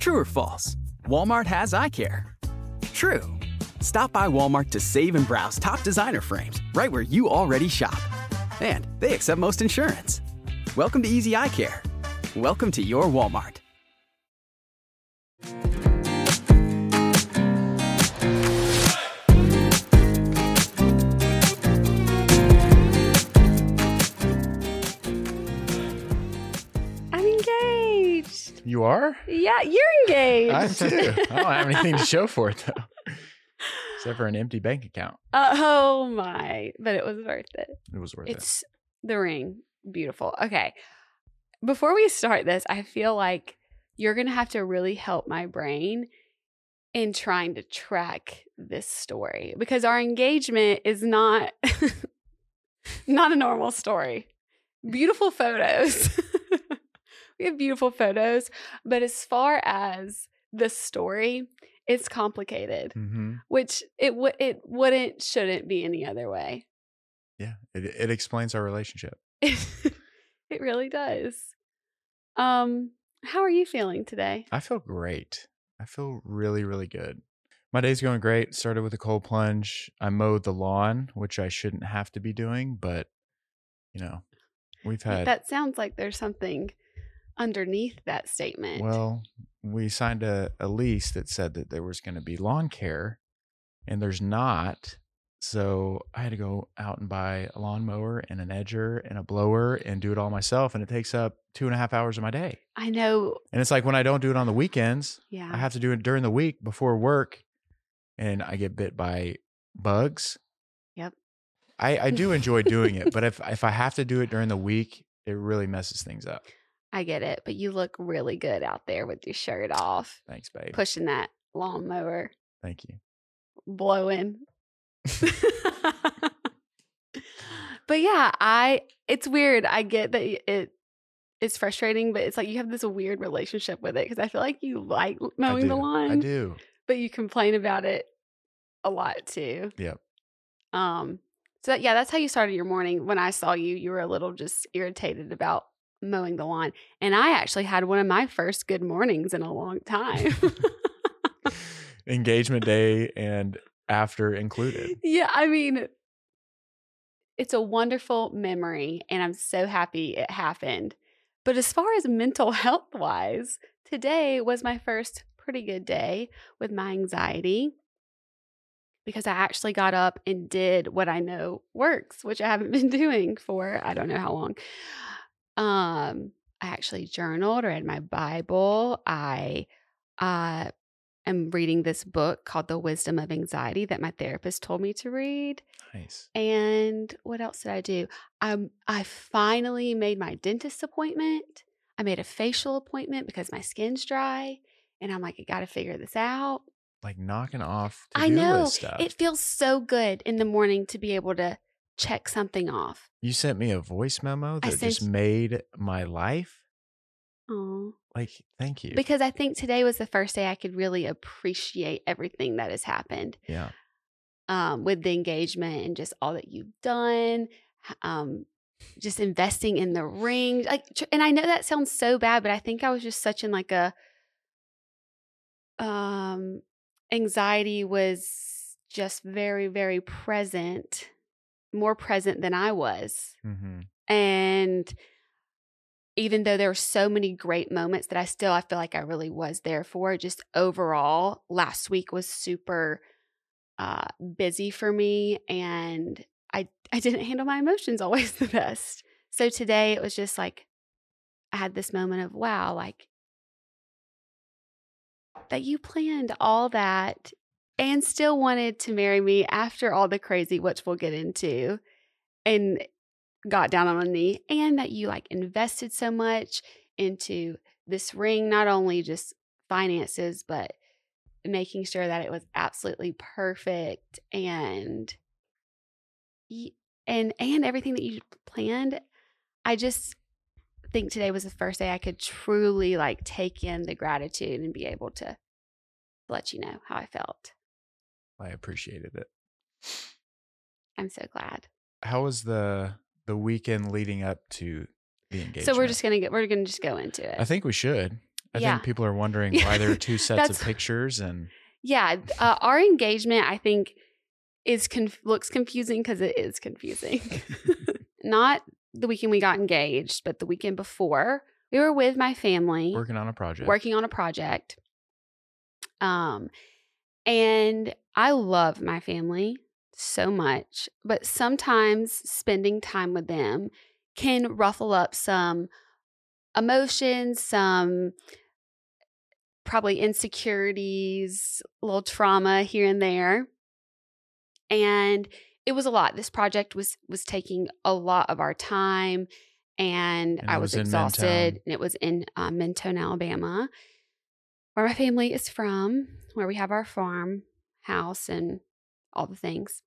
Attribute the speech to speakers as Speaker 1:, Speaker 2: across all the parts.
Speaker 1: True or false? Walmart has eye care. True. Stop by Walmart to save and browse top designer frames right where you already shop. And they accept most insurance. Welcome to Easy Eye Care. Welcome to your Walmart.
Speaker 2: Engaged.
Speaker 3: You are?
Speaker 2: Yeah, you're engaged.
Speaker 3: I too. I don't have anything to show for it though, except for an empty bank account.
Speaker 2: Uh, oh my, but it was worth it.
Speaker 3: It was worth it.
Speaker 2: It's the ring. Beautiful. Okay. Before we start this, I feel like you're going to have to really help my brain in trying to track this story because our engagement is not not a normal story. Beautiful photos. we have beautiful photos, but as far as the story, it's complicated,
Speaker 3: hmm
Speaker 2: which it would it wouldn't shouldn't be any other way.
Speaker 3: Yeah, it, it explains our relationship.
Speaker 2: it really does. Um, how are you feeling today?
Speaker 3: I feel great. I feel really, really good. My day's going great. Started with a cold plunge. I mowed the lawn, which I shouldn't have to be doing, but you know, we've had
Speaker 2: That sounds like there's something underneath that statement.
Speaker 3: Well, we signed a, a lease that said that there was going to be lawn care, and there's not. So I had to go out and buy a lawnmower and an edger and a blower and do it all myself. And it takes up two and a half hours of my day.
Speaker 2: I know.
Speaker 3: And it's like when I don't do it on the weekends,
Speaker 2: Yeah.
Speaker 3: I have to do it during the week before work. And I get bit by bugs.
Speaker 2: Yep.
Speaker 3: I, I do enjoy doing it, but if if I have to do it during the week, it really messes things up.
Speaker 2: I get it, but you look really good out there with your shirt off,
Speaker 3: Thanks, babe.
Speaker 2: pushing that lawnmower,
Speaker 3: Thank you.
Speaker 2: blowing. but yeah, I it's weird. I get that it it's frustrating, but it's like you have this weird relationship with it because I feel like you like mowing the lawn.
Speaker 3: I do.
Speaker 2: but you complain about it a lot too.
Speaker 3: Yep.
Speaker 2: Um. So that, yeah, that's how you started your morning. When I saw you, you were a little just irritated about mowing the lawn, and I actually had one of my first good mornings in a long time.
Speaker 3: Engagement day and after included.
Speaker 2: yeah, I mean, it's a wonderful memory, and I'm so happy it happened. But as far as mental health wise, today was my first pretty good day with my anxiety because I actually got up and did what I know works, which I haven't been doing for I don't know how long. Um, I actually journaled, read my Bible. I uh, am reading this book called The Wisdom of Anxiety that my therapist told me to read.
Speaker 3: Nice.
Speaker 2: And what else did I do? Um, I finally made my dentist appointment. I made a facial appointment because my skin's dry, and I'm like, I got to figure this out.
Speaker 3: Like knocking off
Speaker 2: I know it feels so good in the morning to be able to check something off.
Speaker 3: you sent me a voice memo that just made my life.
Speaker 2: Oh,
Speaker 3: Like, thank you.
Speaker 2: because I think today was the first day I could really appreciate everything that has happened.
Speaker 3: yeah.
Speaker 2: um, with the engagement and just all that you've done, um, just investing in the ring. Like, and I know that sounds so bad, but I think I was just such in like a um, anxiety was just very, very present, more present than I was,
Speaker 3: hmm
Speaker 2: and even though there were so many great moments that I still I feel like I really was there for. Just overall, last week was super uh, busy for me, and I I didn't handle my emotions always the best. So today it was just like I had this moment of wow, like that you planned all that and still wanted to marry me after all the crazy, which we'll get into, and got down on a knee, and that you like invested so much into this ring, not only just finances, but making sure that it was absolutely perfect and and and everything that you planned. I just think today was the first day I could truly like take in the gratitude and be able to let you know how I felt.
Speaker 3: I appreciated it.
Speaker 2: I'm so glad.
Speaker 3: How was the the weekend leading up to the engagement?
Speaker 2: So we're just gonna get we're gonna just go into it.
Speaker 3: I think we should. I
Speaker 2: Yeah.
Speaker 3: think people are wondering why there are two sets of pictures and
Speaker 2: yeah, uh, our engagement I think is conf- looks confusing because it is confusing. Not the weekend we got engaged, but the weekend before we were with my family
Speaker 3: working on a project.
Speaker 2: working on a project. Um, and I love my family so much, but sometimes spending time with them can ruffle up some emotions, some probably insecurities, a little trauma here and there. And it was a lot. This project was was taking a lot of our time and,
Speaker 3: And
Speaker 2: I was,
Speaker 3: was
Speaker 2: exhausted. And it was in uh, Mentone, Alabama, where my family is from, where we have our farm house and all the things.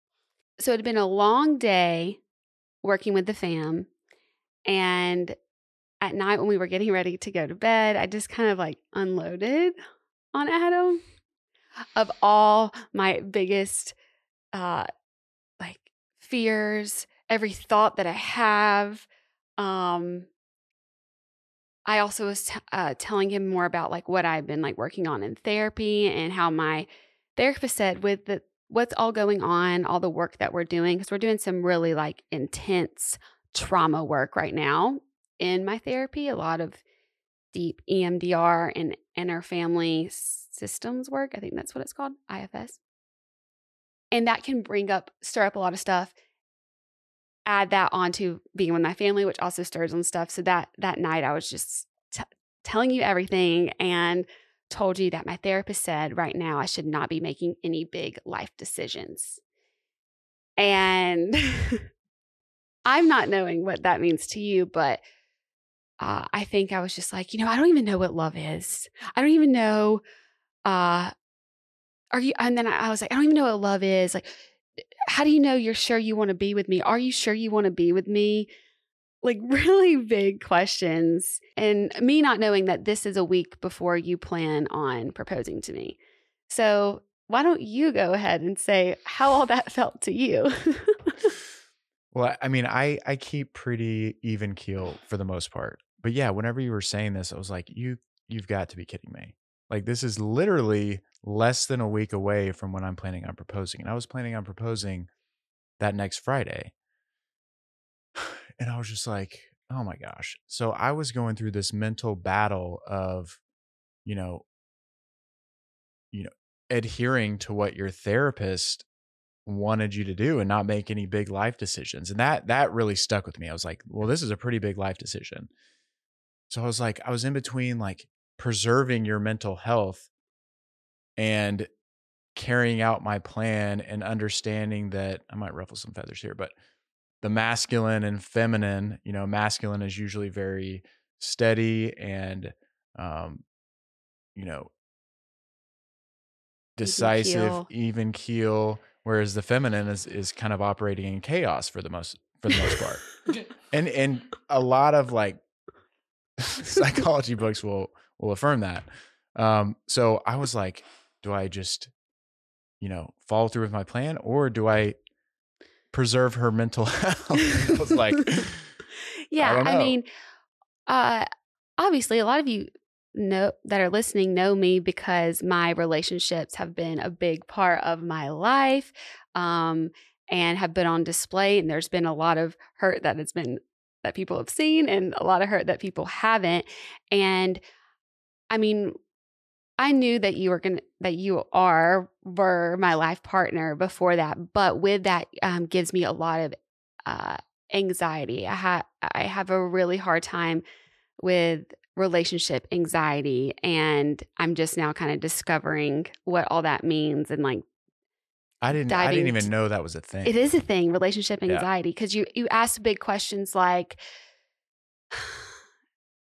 Speaker 2: So it had been a long day working with the fam. And at night, when we were getting ready to go to bed, I just kind of like unloaded on Adam of all my biggest uh like fears, every thought that I have. Um I also was t- uh, telling him more about like what I've been like working on in therapy and how my therapist said with the what's all going on, all the work that we're doing because we're doing some really like intense trauma work right now in my therapy, a lot of deep EMDR and inner family systems work. I think that's what it's called, IFS. And that can bring up, stir up a lot of stuff. Add that onto being with my family, which also stirs on stuff. So that that night, I was just t- telling you everything and told you that my therapist said right now I should not be making any big life decisions. And I'm not knowing what that means to you, but uh, I think I was just like, you know, I don't even know what love is. I don't even know. Uh, are you? And then I was like, I don't even know what love is. Like, how do you know you're sure you want to be with me? Are you sure you want to be with me? Like, really big questions. And me not knowing that this is a week before you plan on proposing to me. So, why don't you go ahead and say how all that felt to you?
Speaker 3: Well, I- mean, I I keep pretty even keel for the most part. But yeah, whenever you were saying this, I was like, you you've got to be kidding me. Like this is literally less than a week away from when I'm planning on proposing. And I was planning on proposing that next Friday. And I was just like, oh my gosh. So I was going through this mental battle of, you know, you know, adhering to what your therapist wanted you to do and not make any big life decisions. And that that really stuck with me. I was like, well, this is a pretty big life decision. So I was like, I was in between like preserving your mental health and carrying out my plan and understanding that I might ruffle some feathers here, but the masculine and feminine, you know, masculine is usually very steady and um, you know, decisive,
Speaker 2: keel.
Speaker 3: even keel, whereas the feminine is is kind of operating in chaos for the most for the most part. and and a lot of like psychology books will will affirm that. Um, so I was like, do I just, you know, follow through with my plan, or do I preserve her mental health? I was like,
Speaker 2: yeah,
Speaker 3: don't
Speaker 2: I, mean, uh, obviously, a lot of you know that are listening know me because my relationships have been a big part of my life, um, and have been on display. And there's been a lot of hurt that has been that people have seen and a lot of hurt that people haven't. And I mean, I knew that you were going to, that you are, were my life partner before that. But with that, um, gives me a lot of uh, anxiety. I, ha- I have a really hard time with relationship anxiety. And I'm just now kind of discovering what all that means and like
Speaker 3: I didn't. I didn't even know that was a thing.
Speaker 2: it is a thing, relationship anxiety, because you you ask big questions like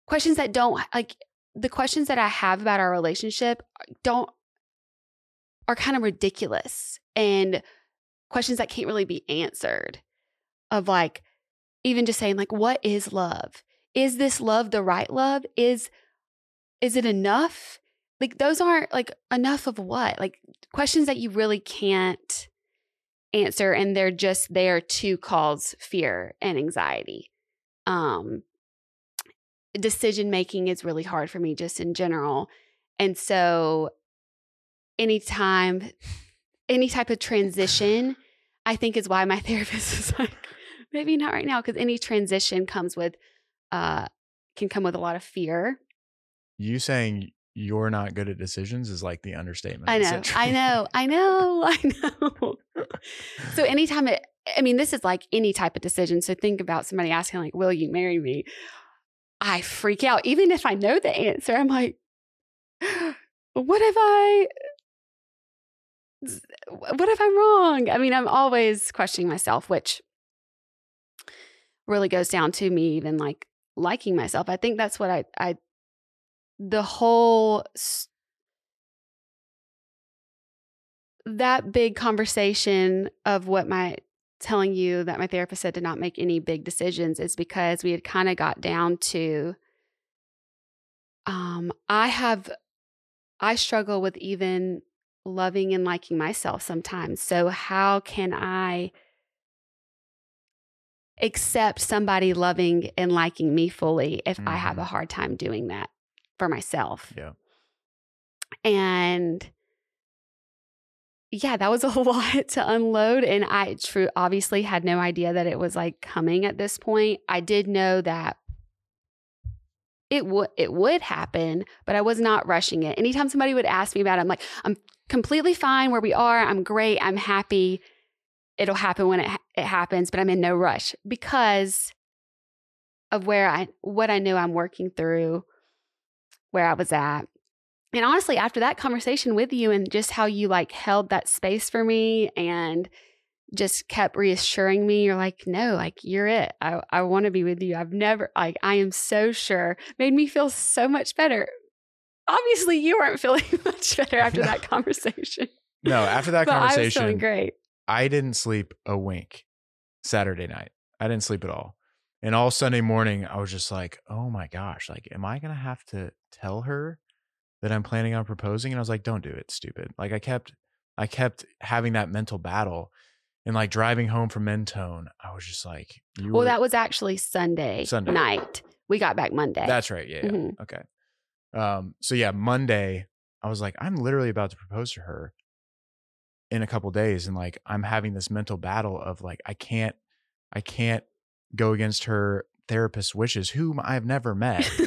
Speaker 2: questions that don't like the questions that I have about our relationship don't are kind of ridiculous and questions that can't really be answered. Of like even just saying like what is love? Is this love the right love? Is is it enough? Like those aren't like enough of what? Like questions that you really can't answer and they're just there to cause fear and anxiety. Um decision making is really hard for me just in general. And so anytime any type of transition, I think is why my therapist is like maybe not right now because any transition comes with uh can come with a lot of fear.
Speaker 3: You saying you're not good at decisions is like the understatement.
Speaker 2: I know. I know, I know, I know. so anytime it, I mean, this is like any type of decision. So think about somebody asking, like, "Will you marry me?" I freak out, even if I know the answer. I'm like, "What if I? What if I'm wrong?" I mean, I'm always questioning myself, which really goes down to me even like liking myself. I think that's what I, I, the whole that big conversation of what my telling you that my therapist said to not make any big decisions is because we had kind of got down to um I have I struggle with even loving and liking myself sometimes. So how can I accept somebody loving and liking me fully if I have a
Speaker 3: Mhm.
Speaker 2: hard time doing that for myself?
Speaker 3: Yeah.
Speaker 2: and yeah that was a lot to unload and i true obviously had no idea that it was like coming at this point. I did know that it would it would happen but i was not rushing it. Anytime somebody would ask me about it i'm like i'm completely fine where we are. I'm great. I'm happy. It'll happen when it, ha- it happens but i'm in no rush because of where i what i knew i'm working through where i was at and honestly, after that conversation with you and just how you like held that space for me and just kept reassuring me, you're like, no, like you're it. I, I want to be with you. I've never, like, I am so sure. Made me feel so much better. Obviously, you weren't feeling much better after that conversation.
Speaker 3: No, after that
Speaker 2: but I
Speaker 3: conversation,
Speaker 2: great.
Speaker 3: I didn't sleep a wink Saturday night. I didn't sleep at all. And all Sunday morning, I was just like, oh my gosh, like, am I going to have to tell her that I'm planning on proposing? And I was like, don't do it, stupid. Like, I kept, I kept having that mental battle. And like driving home from Mentone, I was just like, you
Speaker 2: Well,
Speaker 3: were-
Speaker 2: that was actually Sunday,
Speaker 3: Sunday.
Speaker 2: night. We got back Monday.
Speaker 3: That's right. Yeah. yeah.
Speaker 2: Mhm.
Speaker 3: Okay. Um, so yeah, Monday, I was like, I'm literally about to propose to her in a couple days. And like, I'm having this mental battle of like, I can't, I can't go against her therapist's wishes, whom I've never met.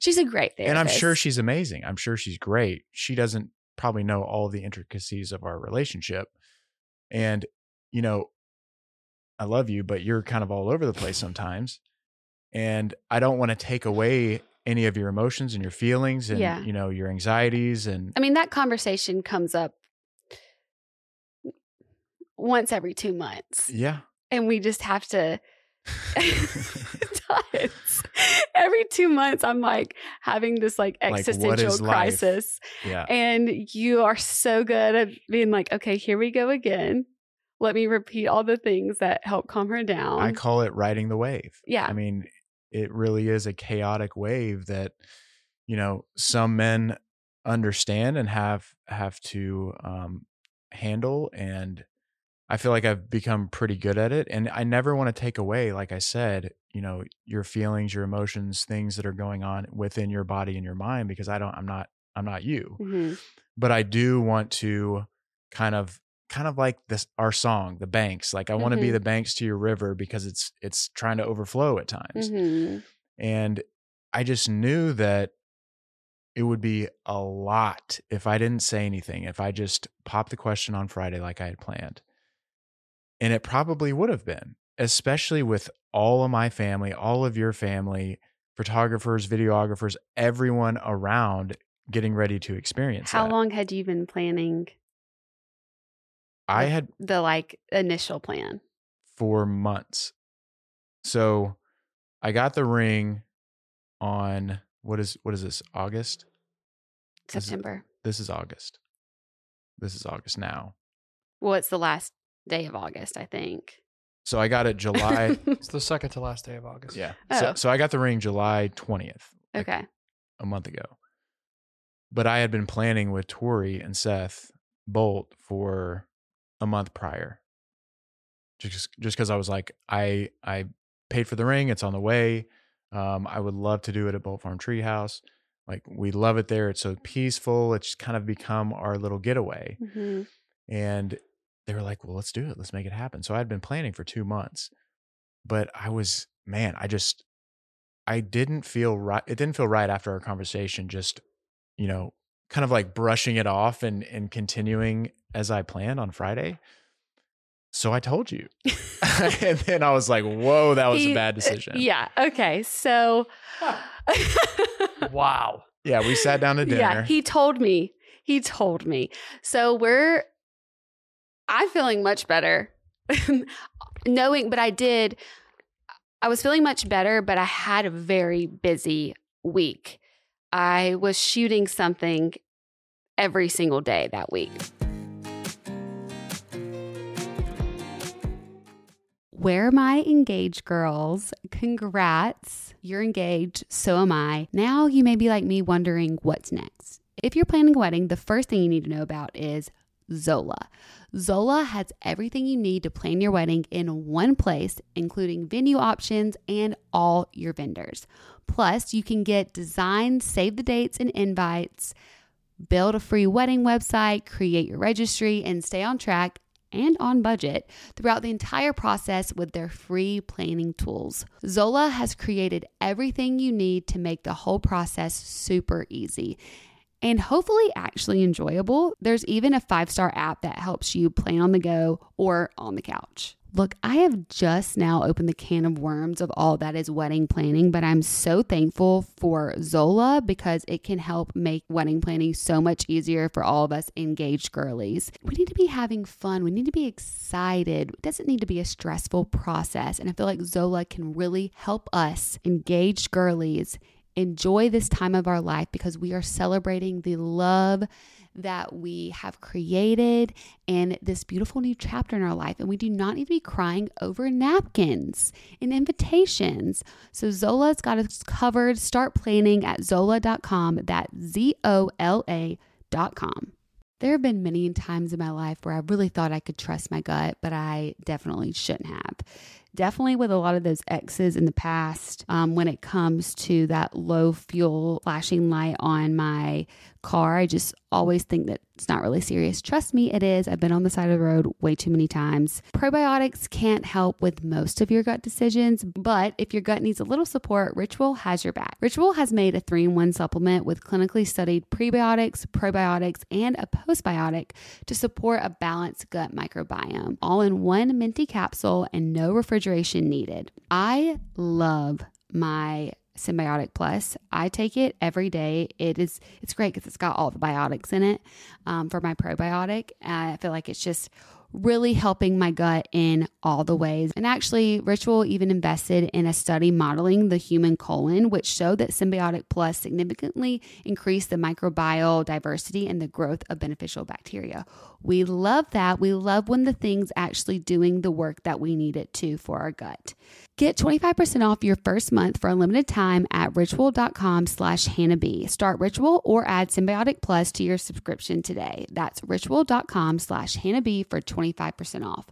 Speaker 2: She's a great therapist.
Speaker 3: and I'm sure she's amazing. I'm sure she's great. She doesn't probably know all the intricacies of our relationship. And, you know, I love you, but you're kind of all over the place sometimes. And I don't want to take away any of your emotions and your feelings and,
Speaker 2: Yeah.
Speaker 3: you know, your anxieties and
Speaker 2: I mean, that conversation comes up once every two months.
Speaker 3: yeah.
Speaker 2: and we just have to does. every two months i'm like having this like
Speaker 3: Like,
Speaker 2: existential
Speaker 3: is life?
Speaker 2: crisis
Speaker 3: Yeah.
Speaker 2: and you are so good at being like okay here we go again let me repeat all the things that help calm her down
Speaker 3: I call it riding the wave.
Speaker 2: Yeah.
Speaker 3: I mean, it really is a chaotic wave that, you know, some men understand and have have to um, handle. And I feel like I've become pretty good at it. And I never want to take away, like I said, you know, your feelings, your emotions, things that are going on within your body and your mind, because I don't, I'm not, I'm not you
Speaker 2: Mhm.
Speaker 3: but I do want to kind of kind of like this our song, the banks. Like I want to be the banks to your river because it's it's trying to overflow at times.
Speaker 2: Mhm.
Speaker 3: And I just knew that it would be a lot if I didn't say anything, if I just popped the question on Friday like I had planned. And it probably would have been, especially with all of my family, all of your family, photographers, videographers, everyone around getting ready to experience
Speaker 2: How
Speaker 3: that.
Speaker 2: long had you been planning
Speaker 3: I had
Speaker 2: the like initial plan?
Speaker 3: for months. So I got the ring on what is what is this? August? This is-
Speaker 2: September.
Speaker 3: This is August. This is August now.
Speaker 2: Well, it's the last day of August, I think.
Speaker 3: So I got it July.
Speaker 4: It's the second to last day of August.
Speaker 3: yeah.
Speaker 2: Oh.
Speaker 3: So, so I got the ring July 20th. like
Speaker 2: okay.
Speaker 3: A month ago. But I had been planning with Tori and Seth Bolt for a month prior. Just just because I was like, I I paid for the ring, it's on the way. Um, I would love to do it at Bolt Farm Treehouse. Like we love it there. It's so peaceful. It's kind of become our little getaway.
Speaker 2: hmm
Speaker 3: And they were like, well, let's do it. Let's make it happen. So I'd been planning for two months, but I was, man, I just, I didn't feel right. It didn't feel right after our conversation, just, you know, kind of like brushing it off and, and continuing as I planned on Friday. So I told you. and then I was like, whoa, that was
Speaker 2: He-
Speaker 3: a bad uh, decision.
Speaker 2: Yeah. Okay. So.
Speaker 4: Wow.
Speaker 3: Yeah. We sat down to dinner.
Speaker 2: Yeah, he told me. He told me. So we're I'm feeling much better. Knowing, but I did I was feeling much better, but I had a very busy week. I was shooting something every single day that week. Where my engaged girls? Congrats. You're engaged. So am I. Now you may be like me wondering what's next. If you're planning a wedding, the first thing you need to know about is Zola. Zola has everything you need to plan your wedding in one place, including venue options and all your vendors. Plus, you can get designs, save the dates and invites, build a free wedding website, create your registry, and stay on track and on budget throughout the entire process with their free planning tools. Zola has created everything you need to make the whole process super easy and hopefully actually enjoyable. There's even a five star app that helps you plan on the go or on the couch. Look, I have just now opened the can of worms of all that is wedding planning, but I'm so thankful for Zola because it can help make wedding planning so much easier for all of us engaged girlies. We need to be having fun, we need to be excited. It doesn't need to be a stressful process. And I feel like Zola can really help us engaged girlies enjoy this time of our life because we are celebrating the love that we have created and this beautiful new chapter in our life. And we do not need to be crying over napkins and invitations. So Zola's got us covered. Start planning at zola.com. That's Z O L A.com. There have been many times in my life where I really thought I could trust my gut, but I definitely shouldn't have. Definitely with a lot of those exes in the past, um, when it comes to that low fuel flashing light on my car, I just always think that it's not really serious. Trust me, it is. I've been on the side of the road way too many times. Probiotics can't help with most of your gut decisions, but if your gut needs a little support, Ritual has your back. Ritual has made a three in one supplement with clinically studied prebiotics, probiotics, and a postbiotic to support a balanced gut microbiome, all in one minty capsule and no refrigeration needed. I love my Synbiotic Plus. I take it every day. It is it's great because it's got all the biotics in it um, for my probiotic. I feel like it's just really helping my gut in all the ways. And actually, Ritual even invested in a study modeling the human colon, which showed that Synbiotic Plus significantly increased the microbial diversity and the growth of beneficial bacteria. We love that. We love when the thing's actually doing the work that we need it to for our gut. Get 25% off your first month for a limited time at ritual.com slash Hannah B. Start Ritual or add Synbiotic Plus to your subscription today. That's ritual.com slash Hannah B for 25% off.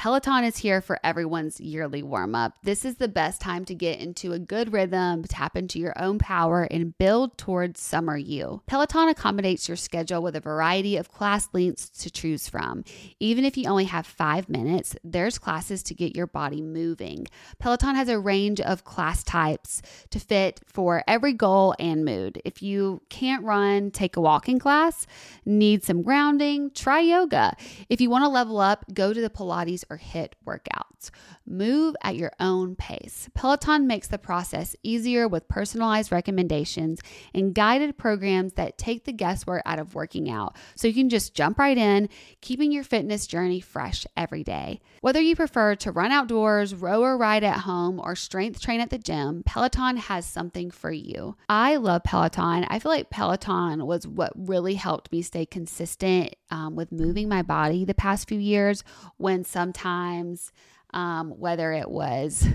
Speaker 2: Peloton is here for everyone's yearly warm up. This is the best time to get into a good rhythm, tap into your own power, and build towards summer you. Peloton accommodates your schedule with a variety of class lengths to choose from. Even if you only have five minutes, there's classes to get your body moving. Peloton has a range of class types to fit for every goal and mood. If you can't run, take a walking class, need some grounding, try yoga. If you want to level up, go to the Pilates or HIIT workouts. Move at your own pace. Peloton makes the process easier with personalized recommendations and guided programs that take the guesswork out of working out so you can just jump right in, keeping your fitness journey fresh every day. Whether you prefer to run outdoors, row or ride at home, or strength train at the gym, Peloton has something for you. I love Peloton. I feel like Peloton was what really helped me stay consistent um, with moving my body the past few years when sometimes um, whether it was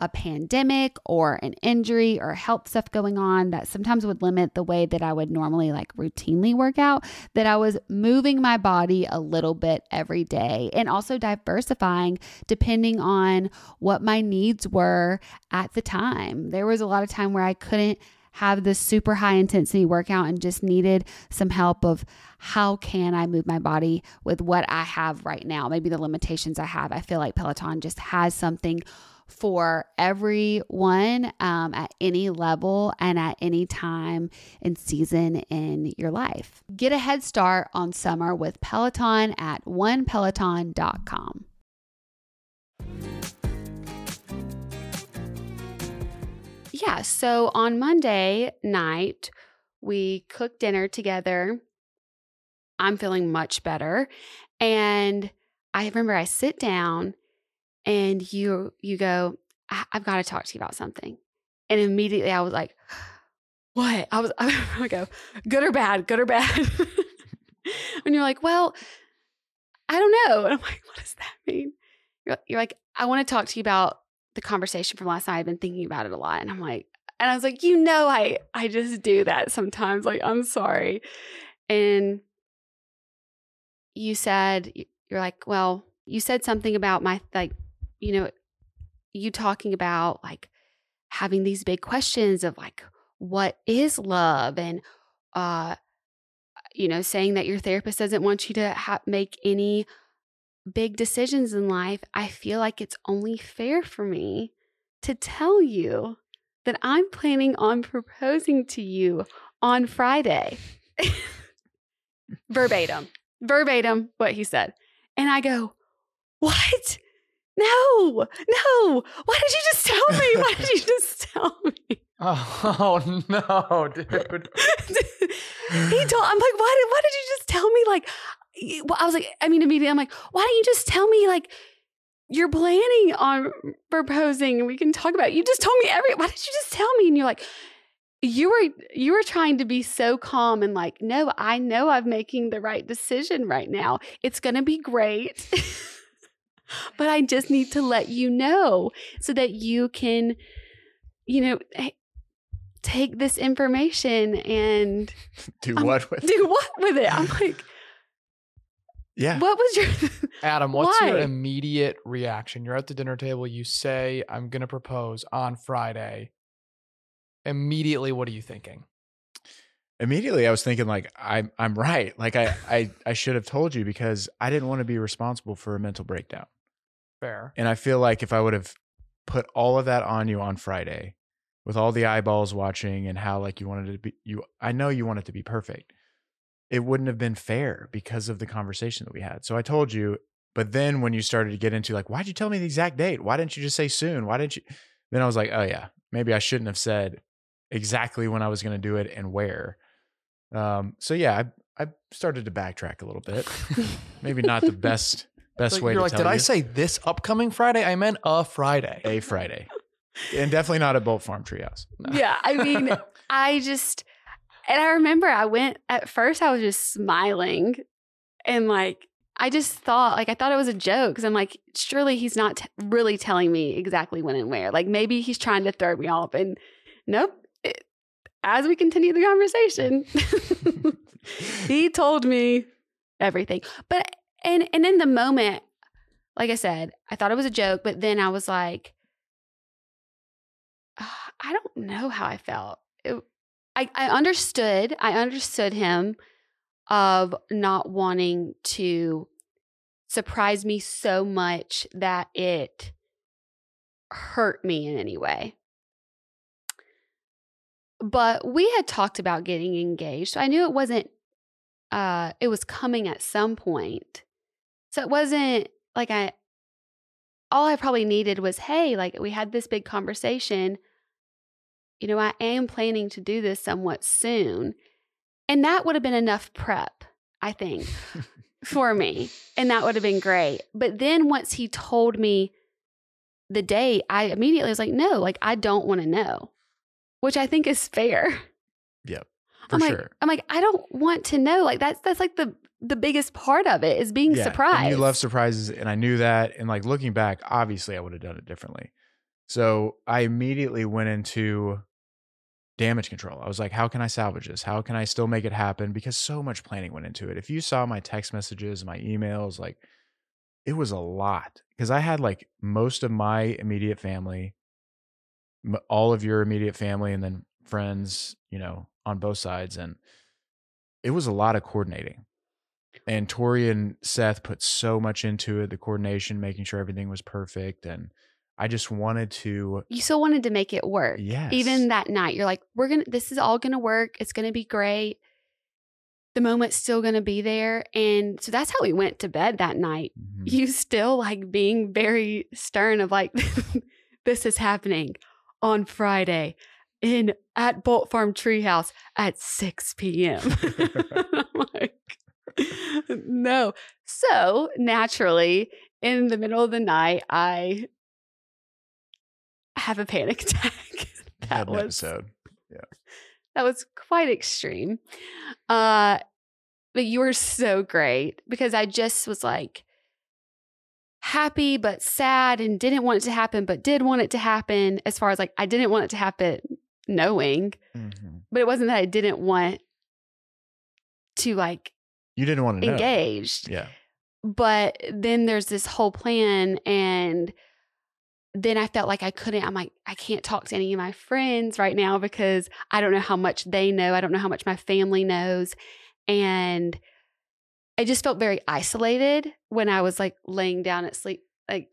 Speaker 2: a pandemic or an injury or health stuff going on that sometimes would limit the way that I would normally like routinely work out, that I was moving my body a little bit every day and also diversifying depending on what my needs were at the time. There was a lot of time where I couldn't have this super high intensity workout and just needed some help of how can I move my body with what I have right now, maybe the limitations I have. I feel like Peloton just has something for everyone um, at any level and at any time and season in your life. Get a head start on summer with Peloton at onepeloton.com. yeah, so on Monday night, we cooked dinner together. I'm feeling much better. And I remember I sit down and you you go, I- have got to talk to you about something. And immediately I was like, what? I was I go, good or bad, good or bad. and you're like, well, I don't know. And I'm like, what does that mean? You're, you're like, I want to talk to you about the conversation from last night. I've been thinking about it a lot. And I'm like, and I was like, you know, I I just do that sometimes. Like, I'm sorry. And you said you're like, well, you said something about my like, you know, you talking about like having these big questions of like what is love and uh you know saying that your therapist doesn't want you to ha- make any big decisions in life, I feel like it's only fair for me to tell you that I'm planning on proposing to you on Friday. verbatim, verbatim, what he said. And I go, What? No, no. Why did you just tell me? Why did you just tell me?
Speaker 4: Oh no, dude. he
Speaker 2: told I'm like, why did why did you just tell me like I was like, I mean, immediately I'm like, why don't you just tell me like you're planning on proposing and we can talk about it. You just told me every why did you just tell me? And you're like, you were you were trying to be so calm and like, no, I know I'm making the right decision right now. It's gonna be great. but I just need to let you know so that you can, you know, eh, take this information and
Speaker 3: do what with
Speaker 2: do what with it. I'm like,
Speaker 3: yeah.
Speaker 2: What was your
Speaker 4: Adam, what's
Speaker 2: Why?
Speaker 4: your immediate reaction? You're at the dinner table, you say, I'm gonna propose on Friday. Immediately, what are you thinking?
Speaker 3: Immediately I was thinking like I'm I'm right. Like I I I should have told you because I didn't want to be responsible for a mental breakdown.
Speaker 4: Fair.
Speaker 3: And I feel like if I would have put all of that on you on Friday with all the eyeballs watching and how like you wanted it to be you I know you want it to be perfect. It wouldn't have been fair because of the conversation that we had. So I told you, but then when you started to get into like, why'd you tell me the exact date? Why didn't you just say soon? Why didn't you? Then I was like, oh yeah, maybe I shouldn't have said exactly when I was going to do it and where. Um, so yeah, I, I started to backtrack a little bit. maybe not the best best
Speaker 4: Like,
Speaker 3: way
Speaker 4: you're
Speaker 3: to
Speaker 4: like, did I say this upcoming Friday? I meant a Friday.
Speaker 3: a Friday, and definitely not at Bolt Farm Treehouse.
Speaker 2: Yeah, I mean, I just and I remember I went at first I was just smiling and like I just thought like I thought it was a joke cuz I'm like surely he's not t- really telling me exactly when and where. Like maybe he's trying to throw me off and nope. It, as we continue the conversation, he told me everything. But and and in the moment like I said, I thought it was a joke, but then I was like, "Ah, I don't know how I felt. It, I, I understood. I understood him of not wanting to surprise me so much that it hurt me in any way. But we had talked about getting engaged. I knew it wasn't uh it was coming at some point. So it wasn't like I all I probably needed was, hey, like we had this big conversation. You know, I am planning to do this somewhat soon. And that would have been enough prep, I think, for me. And that would have been great. But then once he told me the date, I immediately was like, no, like I don't want to know, which I think is fair.
Speaker 3: Yep. For
Speaker 2: I'm
Speaker 3: sure.
Speaker 2: like, I'm like, I don't want to know. Like that's that's like the the biggest part of it is being
Speaker 3: Yeah,
Speaker 2: surprised.
Speaker 3: And you love surprises, and I knew that. And like looking back, obviously I would have done it differently. So I immediately went into damage control. I was like, how can I salvage this? How can I still make it happen? Because so much planning went into it. If you saw my text messages, my emails, like it was a lot because I had like most of my immediate family, all of your immediate family, and then friends, you know, on both sides. And it was a lot of coordinating. And Tori and Seth put so much into it, the coordination, making sure everything was perfect. And I just wanted to,
Speaker 2: you still wanted to make it work.
Speaker 3: yes.
Speaker 2: Even that night, you're like, we're gonna this is all gonna work. It's gonna be great. The moment's still gonna be there. And so that's how we went to bed that night.
Speaker 3: Mhm.
Speaker 2: You still like being very stern of like, this is happening on Friday in at Bolt Farm Treehouse at 6 p.m. Like, no. So naturally, in the middle of the night, I have a panic attack. that was
Speaker 3: episode.
Speaker 2: that was quite extreme. Uh but you were so great because I just was like happy but sad and didn't want it to happen but did want it to happen as far as like I didn't want it to happen knowing,
Speaker 3: Mhm.
Speaker 2: but it wasn't that I didn't want to like
Speaker 3: You didn't want to know.
Speaker 2: engaged.
Speaker 3: Yeah.
Speaker 2: But then there's this whole plan and then I felt like I couldn't. I'm like, I can't talk to any of my friends right now because I don't know how much they know. I don't know how much my family knows. And I just felt very isolated when I was like laying down at sleep. Like,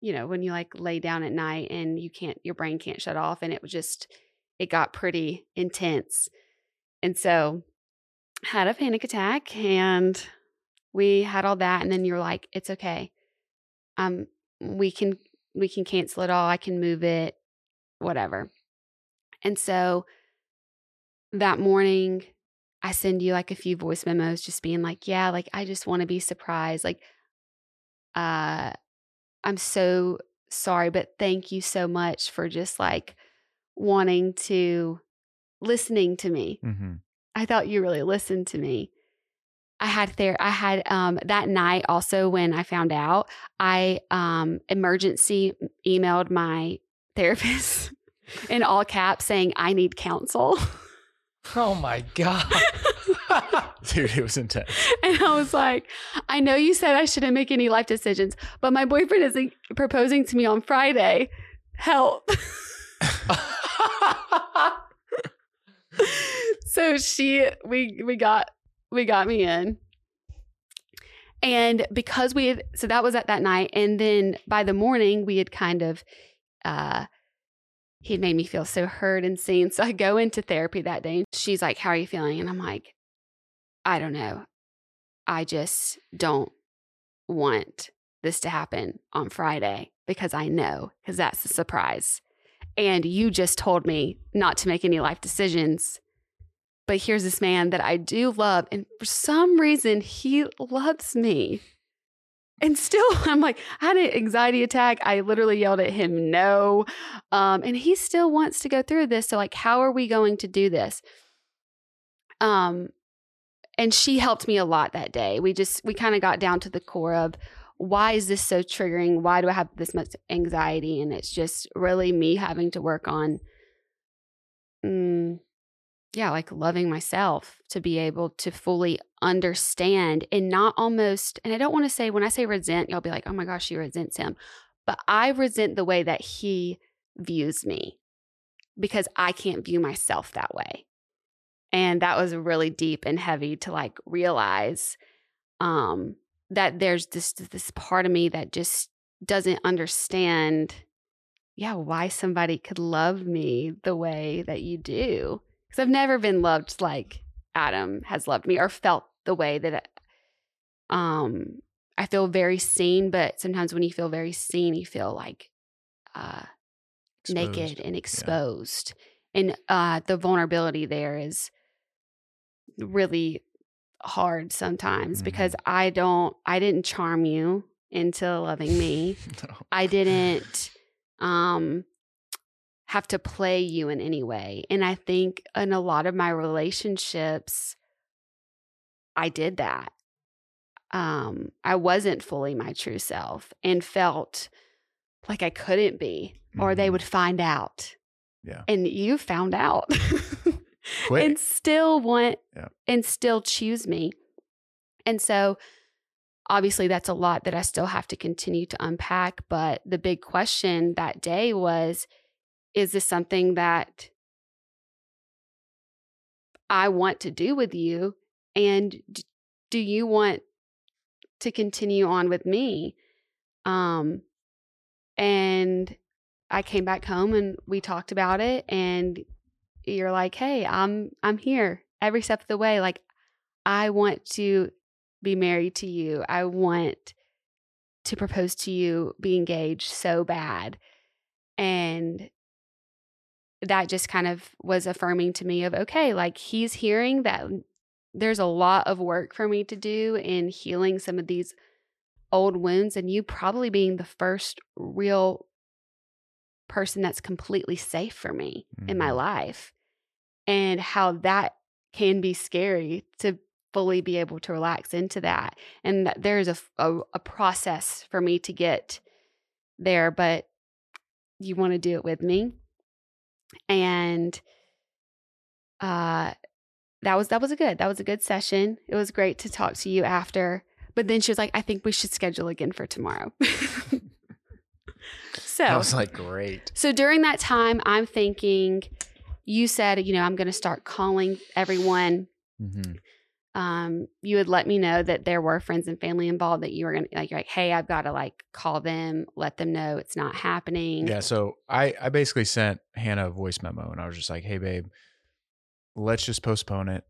Speaker 2: you know, when you like lay down at night and you can't, your brain can't shut off. And it was just, it got pretty intense. And so had a panic attack and we had all that. And then you're like, it's okay. Um, we can we can cancel it all. I can move it, whatever. And so that morning, I send you like a few voice memos just being like, yeah, like I just want to be surprised. Like, uh, I'm so sorry, but thank you so much for just like wanting to listening to me.
Speaker 3: hmm
Speaker 2: I thought you really listened to me. I had there I had um that night also when I found out, I um emergency emailed my therapist in all caps saying I need counsel.
Speaker 4: Oh my god.
Speaker 3: Dude, it was intense.
Speaker 2: and I was like, I know you said I shouldn't make any life decisions, but my boyfriend is proposing to me on Friday. Help. so she we we got we got me in. And because we had so that was at that night. And then by the morning we had kind of uh he made me feel so heard and seen. So i go into therapy that day. She's like how are you feeling? And i'm like i don't know. I just don't want this to happen on friday because i know because that's the surprise. And you just told me not to make any life decisions but here's this man that I do love. And for some reason, he loves me. And still, I'm like, I had an anxiety attack. I literally yelled at him, no. Um, and he still wants to go through this. So, like, how are we going to do this? Um, and she helped me a lot that day. We just, we kind of got down to the core of why is this so triggering? Why do I have this much anxiety? And it's just really me having to work on mm, yeah, like loving myself to be able to fully understand and not almost, and I don't want to say, when I say resent, you'll be like, oh my gosh, she resents him. But I resent the way that he views me because I can't view myself that way. And that was really deep and heavy to like realize um, that there's this this part of me that just doesn't understand yeah, why somebody could love me the way that you do. Because I've never been loved like Adam has loved me or felt the way that um I feel very seen, but sometimes when you feel very seen, you feel like uh naked and exposed. And uh the vulnerability there is really hard sometimes
Speaker 3: Mhm.
Speaker 2: because I don't I didn't charm you into loving me.
Speaker 3: No.
Speaker 2: I didn't um have to play you in any way. And I think in a lot of my relationships I did that. Um I wasn't fully my true self and felt like I couldn't be or they
Speaker 3: Mhm.
Speaker 2: would find out.
Speaker 3: Yeah.
Speaker 2: And you found out. And still want
Speaker 3: Yeah.
Speaker 2: and still choose me. And so obviously that's a lot that I still have to continue to unpack, but the big question that day was is this something that I want to do with you and do you want to continue on with me? Um and I came back home and we talked about it and you're like, "Hey, I'm I'm here every step of the way. Like I want to be married to you. I want to propose to you, be engaged so bad." And that just kind of was affirming to me of okay, like he's hearing that there's a lot of work for me to do in healing some of these old wounds and you probably being the first real person that's completely safe for me in my
Speaker 3: Mhm.
Speaker 2: life and how that can be scary to fully be able to relax into that and that there's a process for me to get there but you want to do it with me and uh that was that was a good that was a good session it was great to talk to you after but then she was like i think we should schedule again for tomorrow so
Speaker 3: I was like, great.
Speaker 2: so during that time, I'm thinking, you said, you know, I'm going to start calling everyone.
Speaker 3: hmm
Speaker 2: Um, you would let me know that there were friends and family involved that you were to like, like, hey, I've got to like call them, let them know it's not happening.
Speaker 3: Yeah. So I, I basically sent Hannah a voice memo and I was just like, hey, babe, let's just postpone it.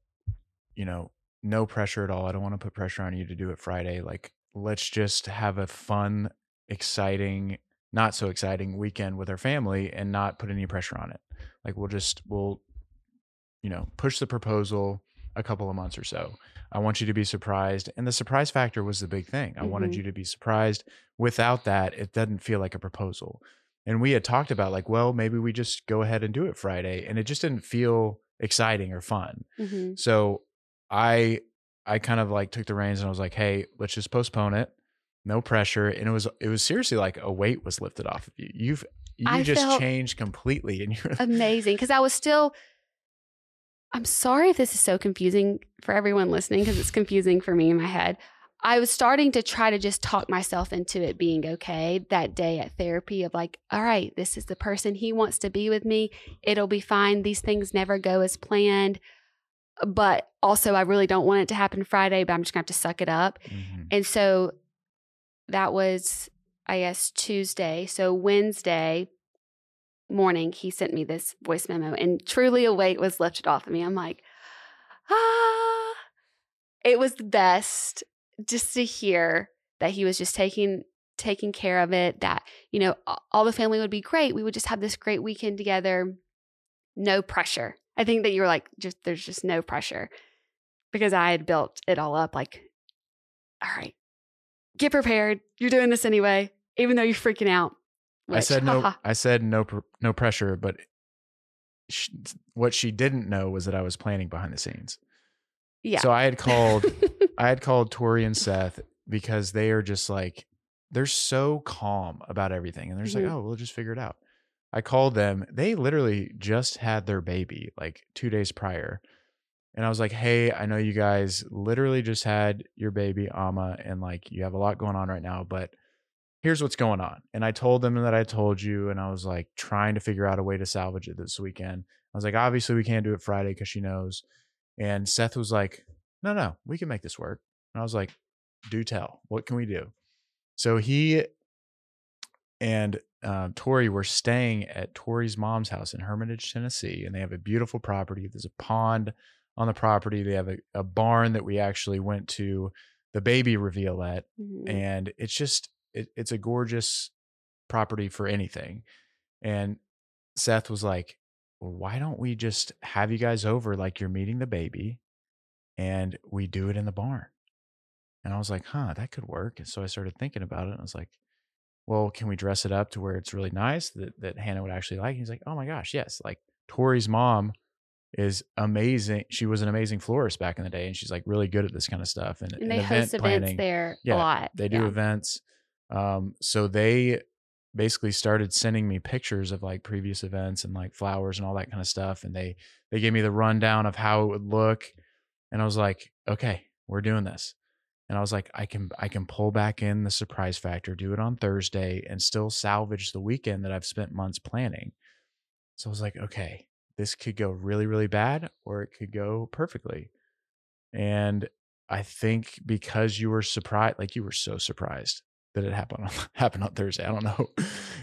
Speaker 3: You know, no pressure at all. I don't want to put pressure on you to do it Friday. Like, let's just have a fun, exciting, not so exciting weekend with our family and not put any pressure on it. Like, we'll just, we'll, you know, push the proposal a couple of months or so. I want you to be surprised. And the surprise factor was the big thing. I wanted
Speaker 2: Mhm.
Speaker 3: you to be surprised. Without that, it doesn't feel like a proposal. And we had talked about, like, well, maybe we just go ahead and do it Friday. And it just didn't feel exciting or fun.
Speaker 2: Mhm.
Speaker 3: So I I kind of like took the reins and I was like, hey, let's just postpone it. No pressure. And it was it was seriously like a weight was lifted off of you. You've you
Speaker 2: I
Speaker 3: just changed completely and you're
Speaker 2: Amazing. Cause I was still, I'm sorry if this is so confusing for everyone listening, because it's confusing for me in my head. I was starting to try to just talk myself into it being okay that day at therapy of like, all right, this is the person he wants to be with me. It'll be fine. These things never go as planned. But also, I really don't want it to happen Friday, but I'm just gonna have to suck it up.
Speaker 3: Mhm.
Speaker 2: And so that was, I guess, Tuesday. So Wednesday morning, he sent me this voice memo, and truly a weight was lifted off of me. I'm like, ah. It was the best just to hear that he was just taking taking care of it. That you know, all the family would be great. We would just have this great weekend together. No pressure. I think that you were like, just there's just no pressure because I had built it all up. Like, all right, get prepared. You're doing this anyway, even though you're freaking out.
Speaker 3: I said no. I said no. No pressure. But sh what she didn't know was that I was planning behind the scenes.
Speaker 2: Yeah.
Speaker 3: So I had called. I had called Tori and Seth because they are just like they're so calm about everything, and they're just
Speaker 2: Mhm.
Speaker 3: like, "Oh, we'll just figure it out." I called them. They literally just had their baby like two days prior. And I was like, hey, I know you guys literally just had your baby, Alma, and like you have a lot going on right now, but here's what's going on. And I told them that I told you, and I was like trying to figure out a way to salvage it this weekend. I was like, obviously, we can't do it Friday because she knows. And Seth was like, no, no, we can make this work. And I was like, do tell. What can we do? So he and uh, Tori were staying at Tori's mom's house in Hermitage, Tennessee, and they have a beautiful property. There's a pond on the property. They have a, a barn that we actually went to the baby reveal at,
Speaker 2: Mhm.
Speaker 3: and it's just it, it's a gorgeous property for anything. And Seth was like, well, "Why don't we just have you guys over like you're meeting the baby, and we do it in the barn?" And I was like, "Huh, that could work." And so I started thinking about it, and I was like, "Well, can we dress it up to where it's really nice that that Hannah would actually like?" And he's like, "Oh my gosh, yes!" Like Tori's mom is amazing. She was an amazing florist back in the day, and she's like really good at this kind of stuff and,
Speaker 2: And
Speaker 3: and
Speaker 2: they host events there
Speaker 3: Yeah,
Speaker 2: a lot.
Speaker 3: They do
Speaker 2: Yeah.
Speaker 3: events. Um, so they basically started sending me pictures of like previous events and like flowers and all that kind of stuff. And they they gave me the rundown of how it would look. And I was like, okay, we're doing this. And I was like, I can I can pull back in the surprise factor, do it on Thursday, and still salvage the weekend that I've spent months planning. So I was like, okay, this could go really, really bad, or it could go perfectly. And I think because you were surprised, like you were so surprised that it happened on happened on Thursday. I don't know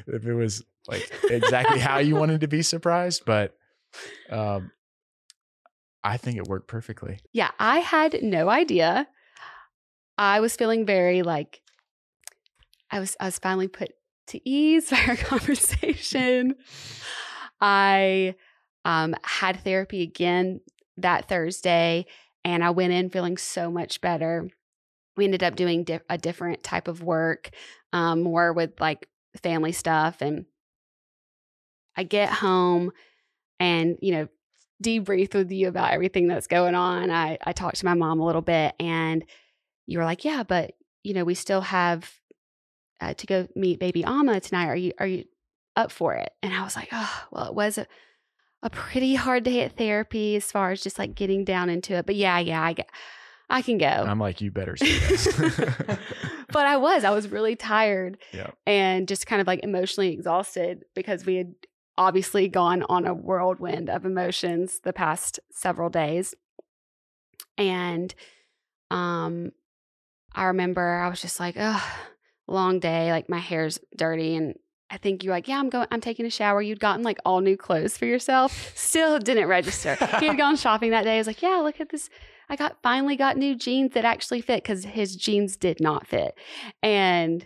Speaker 3: if it was like exactly how you wanted to be surprised, but um, I think it worked perfectly.
Speaker 2: Yeah, I had no idea. I was feeling very like I was I was finally put to ease by our conversation. I um, had therapy again that Thursday, and I went in feeling so much better. We ended up doing di- a different type of work, um, more with like family stuff, and I get home, and you know debrief with you about everything that's going on. I, I talked to my mom a little bit and you were like, yeah, but you know, we still have uh, to go meet baby Alma tonight. Are you, are you up for it? And I was like, oh, well, it was a, a pretty hard day at therapy as far as just like getting down into it. But yeah, yeah, I, get- I can go.
Speaker 3: I'm like, you better say this.
Speaker 2: but I was, I was really tired
Speaker 3: Yeah.
Speaker 2: and just kind of like emotionally exhausted because we had obviously gone on a whirlwind of emotions the past several days. And um I remember I was just like, oh, long day, like my hair's dirty and I think you're like, yeah, I'm going, I'm taking a shower. You'd gotten like all new clothes for yourself. Still didn't register. he had gone shopping that day. I was like, yeah, look at this. I got finally got new jeans that actually fit because his jeans did not fit. And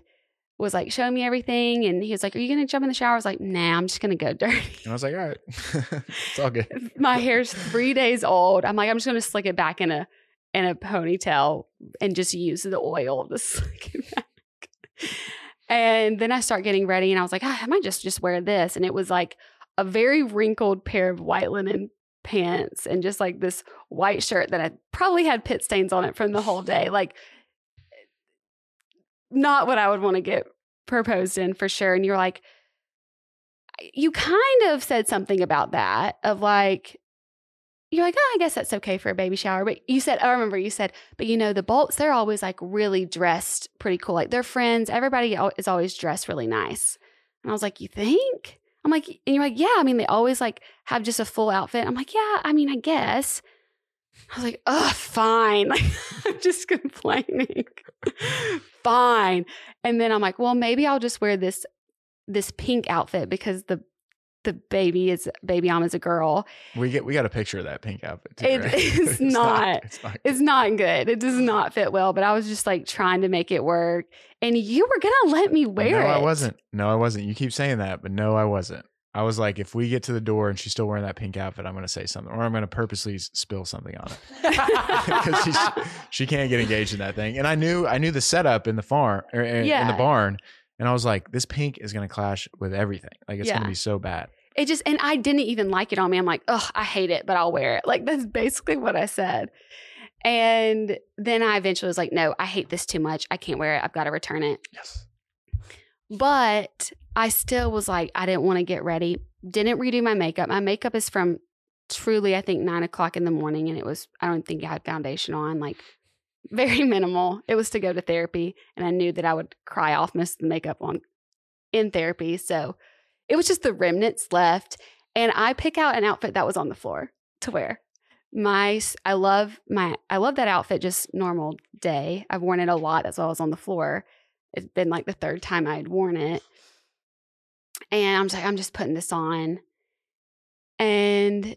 Speaker 2: was like showing me everything. And he was like, Are you gonna jump in the shower? I was like, nah, I'm just gonna go dirty.
Speaker 3: And I was like, all right, it's all good.
Speaker 2: My hair's three days old. I'm like, I'm just gonna slick it back in a in a ponytail and just use the oil to slick it back. And then I start getting ready and I was like, ah, I might just just wear this. And it was like a very wrinkled pair of white linen pants and just like this white shirt that I probably had pit stains on it from the whole day. Like not what I would want to get proposed in for sure. And you're like, you kind of said something about that of like, you're like, oh, I guess that's okay for a baby shower. But you said, I remember you said, but you know, the Bolts, they're always like really dressed pretty cool. Like their friends, everybody is always dressed really nice. And I was like, you think? I'm like, and you're like, yeah, I mean, they always like have just a full outfit. I'm like, yeah, I mean, I guess. I was like, oh, fine. Like, I'm just complaining. fine. And then I'm like, well, maybe I'll just wear this this pink outfit because the the baby is baby Alma's a girl.
Speaker 3: We get we got a picture of that pink outfit too.
Speaker 2: It
Speaker 3: right?
Speaker 2: is
Speaker 3: It's
Speaker 2: not.
Speaker 3: It's not.
Speaker 2: It's not good. It does not fit well, but I was just like trying to make it work. And you were gonna let me wear
Speaker 3: no,
Speaker 2: it.
Speaker 3: No, I wasn't. No, I wasn't. You keep saying that, but no, I wasn't. I was like, if we get to the door and she's still wearing that pink outfit, I'm going to say something, or I'm going to purposely spill something on it because she can't get engaged in that thing. And I knew I knew the setup in the farm or in, in the barn, and I was like, this pink is going to clash with everything. Like it's going to be so bad.
Speaker 2: It just and I didn't even like it on me. I'm like, oh, I hate it, but I'll wear it. Like that's basically what I said. And then I eventually was like, no, I hate this too much. I can't wear it. I've got to return it.
Speaker 3: Yes.
Speaker 2: But I still was like, I didn't want to get ready. Didn't redo my makeup. My makeup is from truly, I think, nine o'clock in the morning. And it was, I don't think I had foundation on, like very minimal. It was to go to therapy. And I knew that I would cry off most of the makeup on in therapy. So it was just the remnants left. And I pick out an outfit that was on the floor to wear. My I love my I love that outfit just normal day. I've worn it a lot as well as on the floor. It's been like the third time I'd worn it. And I'm just like, I'm just putting this on. And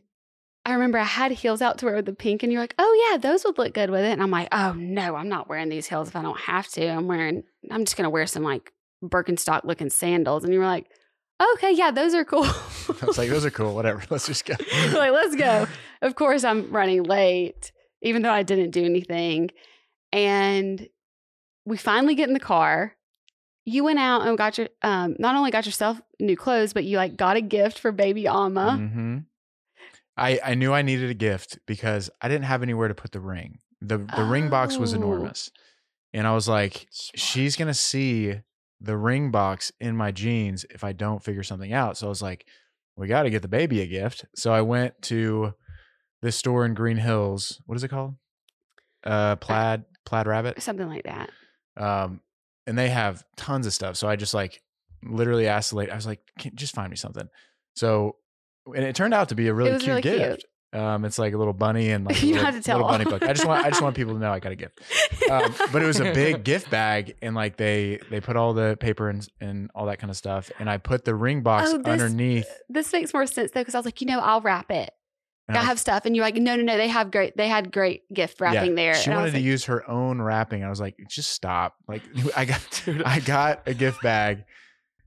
Speaker 2: I remember I had heels out to wear with the pink, and you're like, oh yeah, those would look good with it. And I'm like, oh no, I'm not wearing these heels if I don't have to. I'm wearing, I'm just gonna wear some like Birkenstock looking sandals. And you were like, okay, yeah, those are cool.
Speaker 3: I was like, those are cool. Whatever. Let's just go.
Speaker 2: like, let's go. Of course, I'm running late, even though I didn't do anything. And we finally get in the car. You went out and got your, um, not only got yourself new clothes, but you like got a gift for baby Alma.
Speaker 3: hmm I, I knew I needed a gift because I didn't have anywhere to put the ring. The the ring box was
Speaker 2: Oh.
Speaker 3: enormous. And I was like, she's gonna see the ring box in my jeans if I don't figure something out. So I was like, we got to get the baby a gift. So I went to this store in Green Hills. What is it called? Uh, Plaid Plaid Rabbit.
Speaker 2: Something like that.
Speaker 3: Um, and they have tons of stuff. So I just like literally asked the lady. I was like, Can, just find me something. So, and it turned out to be a really cute
Speaker 2: really cute.
Speaker 3: gift. Um, it's like a little bunny and like a
Speaker 2: You
Speaker 3: little,
Speaker 2: had to tell
Speaker 3: little bunny book. I just want I just want people to know I got a gift. Um, but it was a big gift bag, and like they they put all the paper and and all that kind of stuff, and I put the ring box
Speaker 2: Oh, this-
Speaker 3: underneath.
Speaker 2: This makes more sense though, because I was like, you know, I'll wrap it.
Speaker 3: and
Speaker 2: I
Speaker 3: was-
Speaker 2: have stuff, and you're like, no, no, no, they have great, they had great gift wrapping there.
Speaker 3: She
Speaker 2: and I
Speaker 3: wanted to
Speaker 2: like,
Speaker 3: use her own wrapping. I was like, just stop. Like I got dude, I got a gift bag.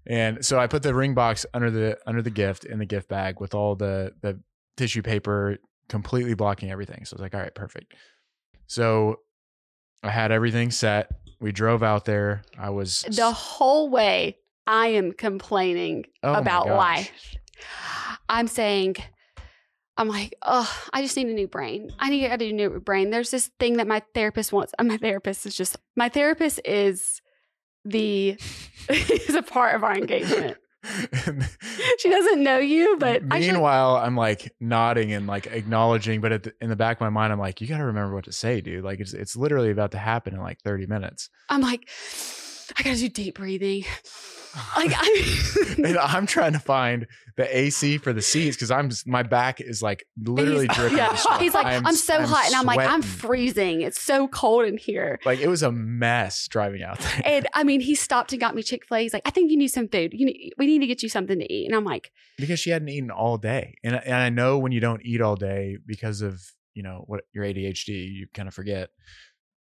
Speaker 3: And so I put the ring box under the under the gift in the gift bag with all the the tissue paper completely blocking everything. So I was like, all right, perfect. So I had everything set. We drove out there. I was
Speaker 2: the whole way I am complaining
Speaker 3: Oh
Speaker 2: about life. I'm saying, I'm like, oh, I just need a new brain. I need a new brain. There's this thing that my therapist wants. My therapist is just my therapist is the is a part of our engagement. She doesn't know you, but
Speaker 3: meanwhile, I'm like nodding and like acknowledging, but at the, in the back of my mind, I'm like, you got to remember what to say, dude. Like it's it's literally about to happen in like 30 minutes.
Speaker 2: I'm like, I gotta do deep breathing. Like I
Speaker 3: and I'm trying to find the AC for the seats because I'm my back is like literally
Speaker 2: he's,
Speaker 3: dripping.
Speaker 2: yeah. he's like,
Speaker 3: I am-
Speaker 2: I'm so hot, and I'm like, I'm freezing. It's so cold in here.
Speaker 3: like it was a mess driving out there.
Speaker 2: And I mean, he stopped and got me Chick Fil A. He's like, I think you need some food. You need, we need to get you something to eat. And I'm like,
Speaker 3: because she hadn't eaten all day, and and I know when you don't eat all day because of you know what your ADHD, you kind of forget.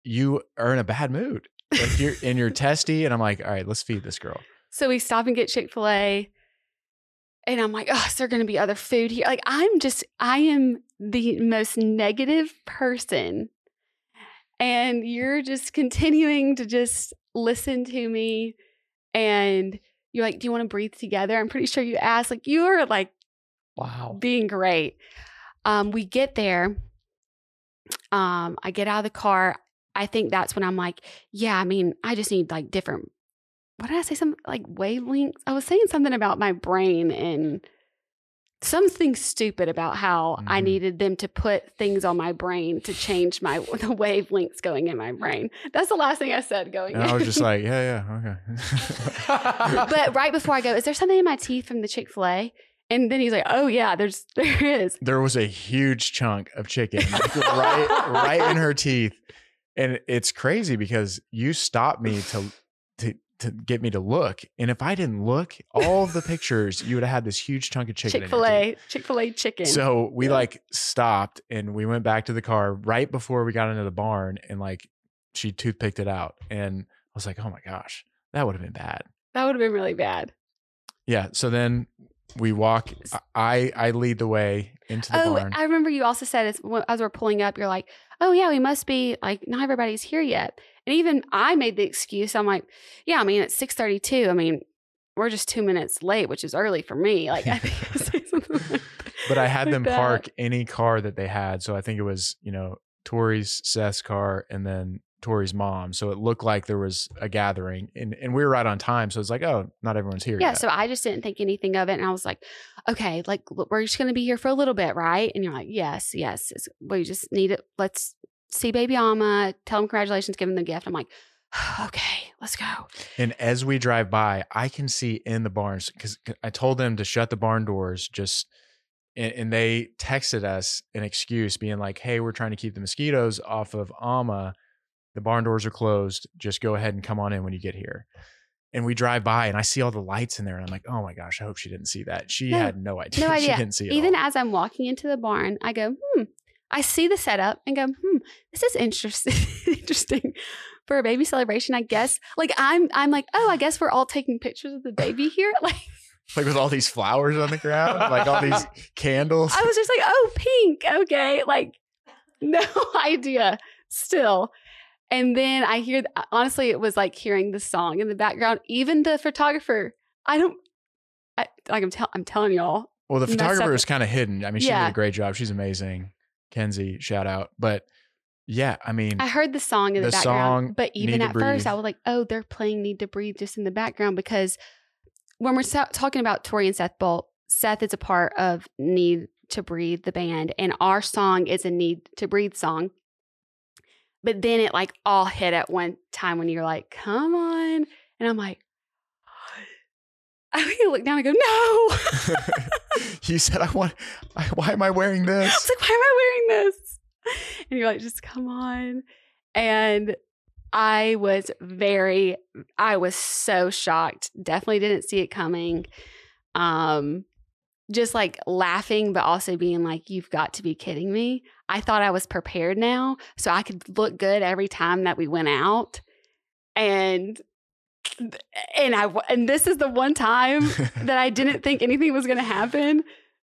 Speaker 3: You are in a bad mood. Like you're and you're testy, and I'm like, all right, let's feed this girl.
Speaker 2: So we stop and get Chick Fil A. And I'm like, oh, is there going to be other food here? Like, I'm just, I am the most negative person. And you're just continuing to just listen to me. And you're like, do you want to breathe together? I'm pretty sure you asked. Like, you are like
Speaker 4: Wow.
Speaker 2: being great. Um, we get there. Um, I get out of the car. I think that's when I'm like, yeah, I mean, I just need like different. What did I say? Something like wavelengths. I was saying something about my brain and something stupid about how I
Speaker 3: Mhm.
Speaker 2: needed them to put things on my brain to change my the wavelengths going in my brain. That's the last thing I said going.
Speaker 3: And I was just like, yeah, yeah, okay.
Speaker 2: but right before I go, is there something in my teeth from the Chick Fil A? And then he's like, "Oh yeah, there's there is."
Speaker 3: there was a huge chunk of chicken right right in her teeth and it's crazy because you stopped me to to to get me to look and if i didn't look all of the pictures you would have had this huge chunk of chicken
Speaker 2: Chick fil A, Chick Fil A chicken.
Speaker 3: so we
Speaker 2: Yeah.
Speaker 3: like stopped and we went back to the car right before we got into the barn and like she toothpicked it out and i was like oh my gosh that would have been bad
Speaker 2: that would have been really bad.
Speaker 3: yeah so then we walk i i lead the way into the
Speaker 2: Oh,
Speaker 3: barn
Speaker 2: I remember you also said as, as we're pulling up, you're like, "Oh yeah, we must be like not everybody's here yet." And even I made the excuse. I'm like, "Yeah, I mean it's 6:32. I mean we're just two minutes late, which is early for me." Like I think I said something like
Speaker 3: but I had them
Speaker 2: that.
Speaker 3: park any car that they had. So I think it was, you know, Tori's, Seth's car, and then Tori's mom. So it looked like there was a gathering and, and we were right on time. So it's like, oh, not everyone's here.
Speaker 2: Yeah,
Speaker 3: yet.
Speaker 2: so I just didn't think anything of it, and I was like, "Okay, like we're just gonna be here for a little bit, right?" And you're like, "Yes, yes, we just need it. Let's see baby Alma, tell him congratulations, give him the gift." I'm like, "Okay, let's go."
Speaker 3: And as we drive by, I can see in the barns because I told them to shut the barn doors just and, and they texted us an excuse being like, Hey, we're trying to keep the mosquitoes off of Alma. The barn doors are closed. Just go ahead and come on in when you get here. And we drive by and I see all the lights in there and I'm like, oh my gosh, I hope she didn't see that. She
Speaker 2: No,
Speaker 3: had no idea.
Speaker 2: No
Speaker 3: she
Speaker 2: idea.
Speaker 3: didn't see it.
Speaker 2: Even as I'm walking into the barn, I go, "Hmm." I see the setup and go, "Hmm, this is interesting. interesting for a baby celebration, I guess." Like I'm, I'm like, "Oh, I guess we're all taking pictures of the baby here." Like
Speaker 3: like with all these flowers on the ground, like all these candles.
Speaker 2: I was just like, oh, pink. Okay. Like, no idea still. And then I hear, honestly, it was like hearing the song in the background. Even the photographer, I don't, I, like I'm, tell, I'm telling y'all,
Speaker 3: Well, the photographer is kind of hidden. I mean, she
Speaker 2: Yeah.
Speaker 3: did a great job. She's amazing. Kenzie, shout out. But yeah, I mean,
Speaker 2: I heard the song in the,
Speaker 3: The
Speaker 2: background.
Speaker 3: song,
Speaker 2: but even at first, I was like, oh, they're playing Need to Breathe just in the background because when we're sa- talking about Tori and Seth Bolt, Seth is a part of Need to Breathe, the band, and our song is a Need to Breathe song. But then it like all hit at one time when you're like, come on. And I'm like, I look down and go, no.
Speaker 3: you said, I want, I, why am I wearing this?
Speaker 2: I was like, why am I wearing this? And you're like, just come on. And I was very, I was so shocked. Definitely didn't see it coming. Um, just like laughing, but also being like, you've got to be kidding me. I thought I was prepared now, so I could look good every time that we went out. And and I and this is the one time that I didn't think anything was going to happen.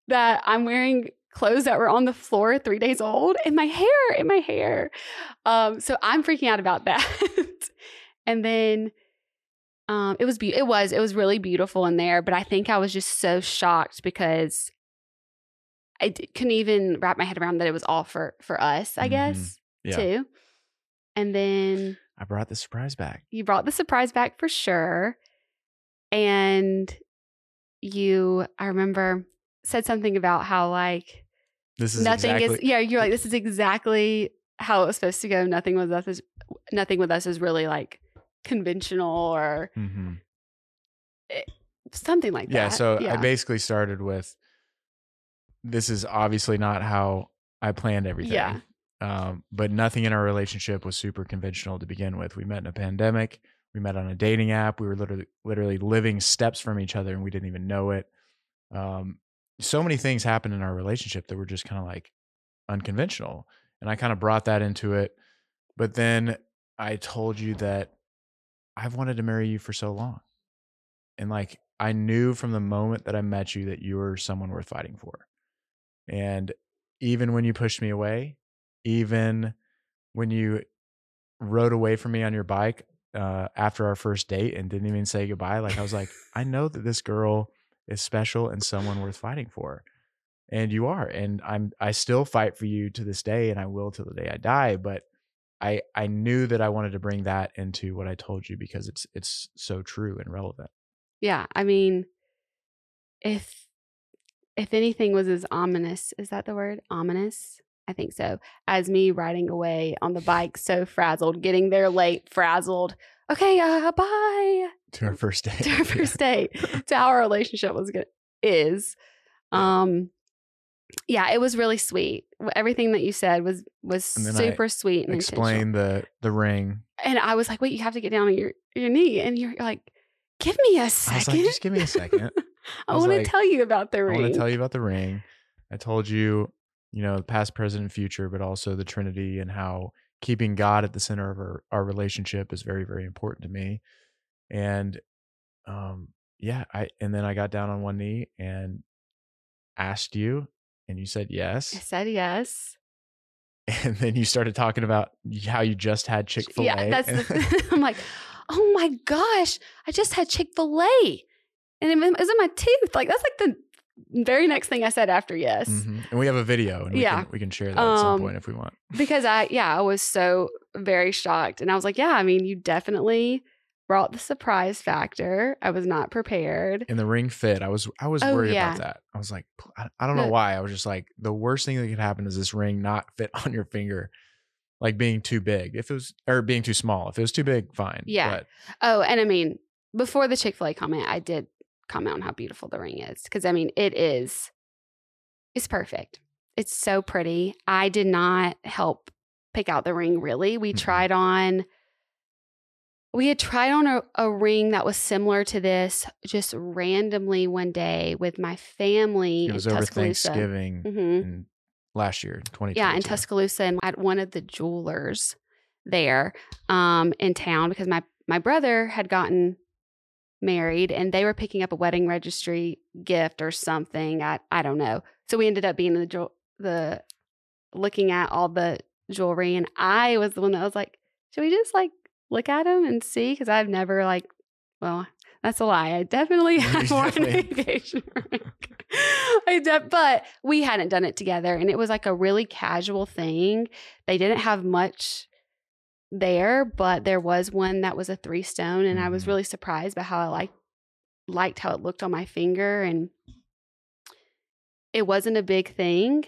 Speaker 2: That I'm wearing clothes that were on the floor three days old, and my hair, and my hair. Um, so I'm freaking out about that. and then, um, it was be- it was it was really beautiful in there, but I think I was just so shocked because I d- couldn't even wrap my head around that it was all for for us. I
Speaker 3: Mhm.
Speaker 2: guess
Speaker 3: Yeah.
Speaker 2: too. And then
Speaker 3: I brought the surprise back.
Speaker 2: you brought the surprise back for sure. And you, I remember, said something about how like
Speaker 3: This is
Speaker 2: nothing
Speaker 3: exactly,
Speaker 2: is yeah, you're like, this is exactly how it was supposed to go. Nothing with us is nothing with us is really like conventional or
Speaker 3: Mhm.
Speaker 2: something like that.
Speaker 3: Yeah.
Speaker 2: that.
Speaker 3: So I basically started with, this is obviously not how I planned everything.
Speaker 2: Yeah.
Speaker 3: Um, but nothing in our relationship was super conventional to begin with. We met in a pandemic. We met on a dating app. We were literally literally living steps from each other, and we didn't even know it. Um, so many things happened in our relationship that were just kind of like unconventional, and I kind of brought that into it. But then I told you that I've wanted to marry you for so long, and like I knew from the moment that I met you that you were someone worth fighting for, and even when you pushed me away, even when you rode away from me on your bike uh, after our first date and didn't even say goodbye, like I was like, I know that this girl is special and someone worth fighting for, and you are, and I'm I still fight for you to this day, and I will till the day I die. But I I knew that I wanted to bring that into what I told you because it's it's so true and relevant.
Speaker 2: yeah. I mean, if if anything was as ominous, is that the word? Ominous? I think so. As me riding away on the bike, so frazzled, getting there late, frazzled. Okay, uh, bye.
Speaker 3: To our first date.
Speaker 2: To our first date, to how our relationship was gonna is. Um, yeah, it was really sweet. Everything that you said was was
Speaker 3: then I
Speaker 2: super sweet and.
Speaker 3: Explain the the ring.
Speaker 2: And I was like, wait, you have to get down on your your knee, and you're like, give me a
Speaker 3: I was
Speaker 2: second.
Speaker 3: like, just give me a second.
Speaker 2: I,
Speaker 3: I
Speaker 2: want to
Speaker 3: like,
Speaker 2: tell you about the ring.
Speaker 3: I want to tell you about the ring. I told you, you know, the past, present, and future, but also the Trinity and how keeping God at the center of our, our relationship is very, very important to me. And um, yeah, I and then I got down on one knee and asked you, and you said yes.
Speaker 2: I said yes.
Speaker 3: And then you started talking about how you just had Chick Fil A.
Speaker 2: Yeah, that's. The, I'm like, oh my gosh, I just had Chick Fil A, and it was in my tooth. Like that's like the very next thing I said after yes.
Speaker 3: Mhm. And we have a video, and we,
Speaker 2: Yeah.
Speaker 3: can, we can share that at some
Speaker 2: Um,
Speaker 3: point if we want.
Speaker 2: because I yeah, I was so very shocked and I was like, yeah, I mean, you definitely brought the surprise factor. I was not prepared.
Speaker 3: And the ring fit. I was I was
Speaker 2: Oh,
Speaker 3: worried
Speaker 2: yeah.
Speaker 3: about that. I was like, I, I don't know why. I was just like, the worst thing that could happen is this ring not fit on your finger, like being too big. If it was or being too small. If it was too big, fine.
Speaker 2: Yeah.
Speaker 3: But
Speaker 2: Oh, and I mean, before the Chick-fil-A comment, I did comment on how beautiful the ring is cuz I mean, it is it's perfect. It's so pretty. I did not help pick out the ring really. We
Speaker 3: Mhm.
Speaker 2: tried on we had tried on a, a ring that was similar to this just randomly one day with my family
Speaker 3: it was
Speaker 2: in
Speaker 3: over
Speaker 2: Tuscaloosa.
Speaker 3: Thanksgiving
Speaker 2: hmm
Speaker 3: in last year, 2022.
Speaker 2: Yeah, in Tuscaloosa, and at one of the jewelers there um, in town because my my brother had gotten married and they were picking up a wedding registry gift or something. I I don't know. So we ended up being the the looking at all the jewelry, and I was the one that was like, should we just like look at them and see? Because I've never like, well, that's a lie. I definitely had worn an engagement ring. I de- but we hadn't done it together, and it was like a really casual thing. They didn't have much there, but there was one that was a three stone, and I was
Speaker 3: Mhm.
Speaker 2: really surprised by how I liked liked how it looked on my finger, and it wasn't a big thing.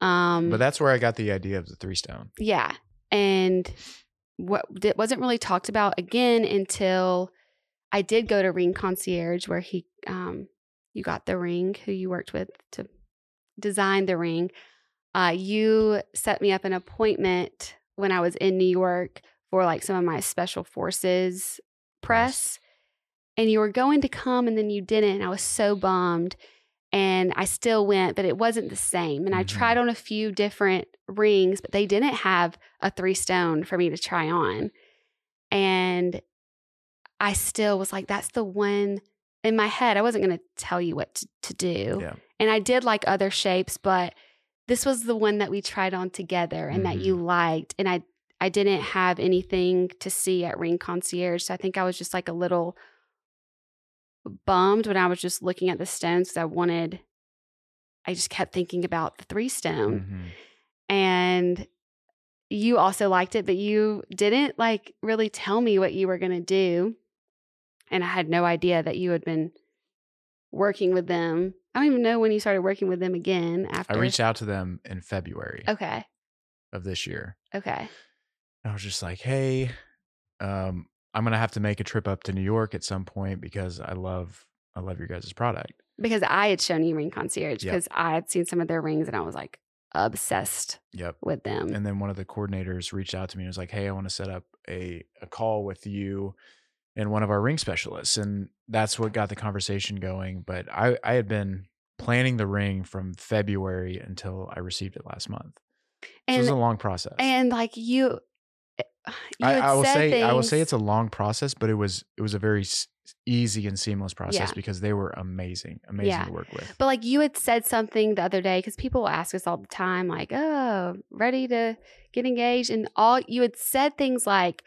Speaker 2: Um,
Speaker 3: But that's where I got the idea of the three stone.
Speaker 2: yeah. And what it wasn't really talked about again until I did go to Ring Concierge where he um you got the ring, who you worked with to design the ring. Uh you set me up an appointment when I was in New York for like some of my special forces press. And you were going to come and then you didn't. And I was so bummed and I still went, but it wasn't the same. And I
Speaker 3: Mhm.
Speaker 2: tried on a few different rings, but they didn't have a three stone for me to try on. And I still was like, that's the one in my head. I wasn't going to tell you what to, to do.
Speaker 3: Yeah.
Speaker 2: And I did like other shapes, but this was the one that we tried on together and that you liked. And I, I didn't have anything to see at Ring Concierge. So I think I was just like a little bummed when I was just looking at the stones because I wanted, I just kept thinking about the three stone.
Speaker 3: Mhm.
Speaker 2: And you also liked it, but you didn't like really tell me what you were going to do. And I had no idea that you had been working with them. I don't even know when you started working with them again after.
Speaker 3: I reached out to them in February
Speaker 2: Okay.
Speaker 3: of this year.
Speaker 2: Okay.
Speaker 3: I was just like, hey, um, I'm gonna have to make a trip up to New York at some point because I love I love your guys' product.
Speaker 2: Because I had shown you Ring Concierge
Speaker 3: Yep.
Speaker 2: because I had seen some of their rings and I was like obsessed
Speaker 3: Yep.
Speaker 2: with them.
Speaker 3: And then one of the coordinators reached out to me and was like, Hey, I want to set up a, a call with you and one of our ring specialists. And that's what got the conversation going. But I, I had been planning the ring from February until I received it last month. So it was a long process.
Speaker 2: and like you, eh, you
Speaker 3: I, I will say I will say it's a long process, but it was it was a very easy and seamless process
Speaker 2: Yeah.
Speaker 3: because they were amazing, amazing
Speaker 2: Yeah.
Speaker 3: to work with.
Speaker 2: But like you had said something the other day, because people will ask us all the time, like, oh, ready to get engaged. And all you had said things like,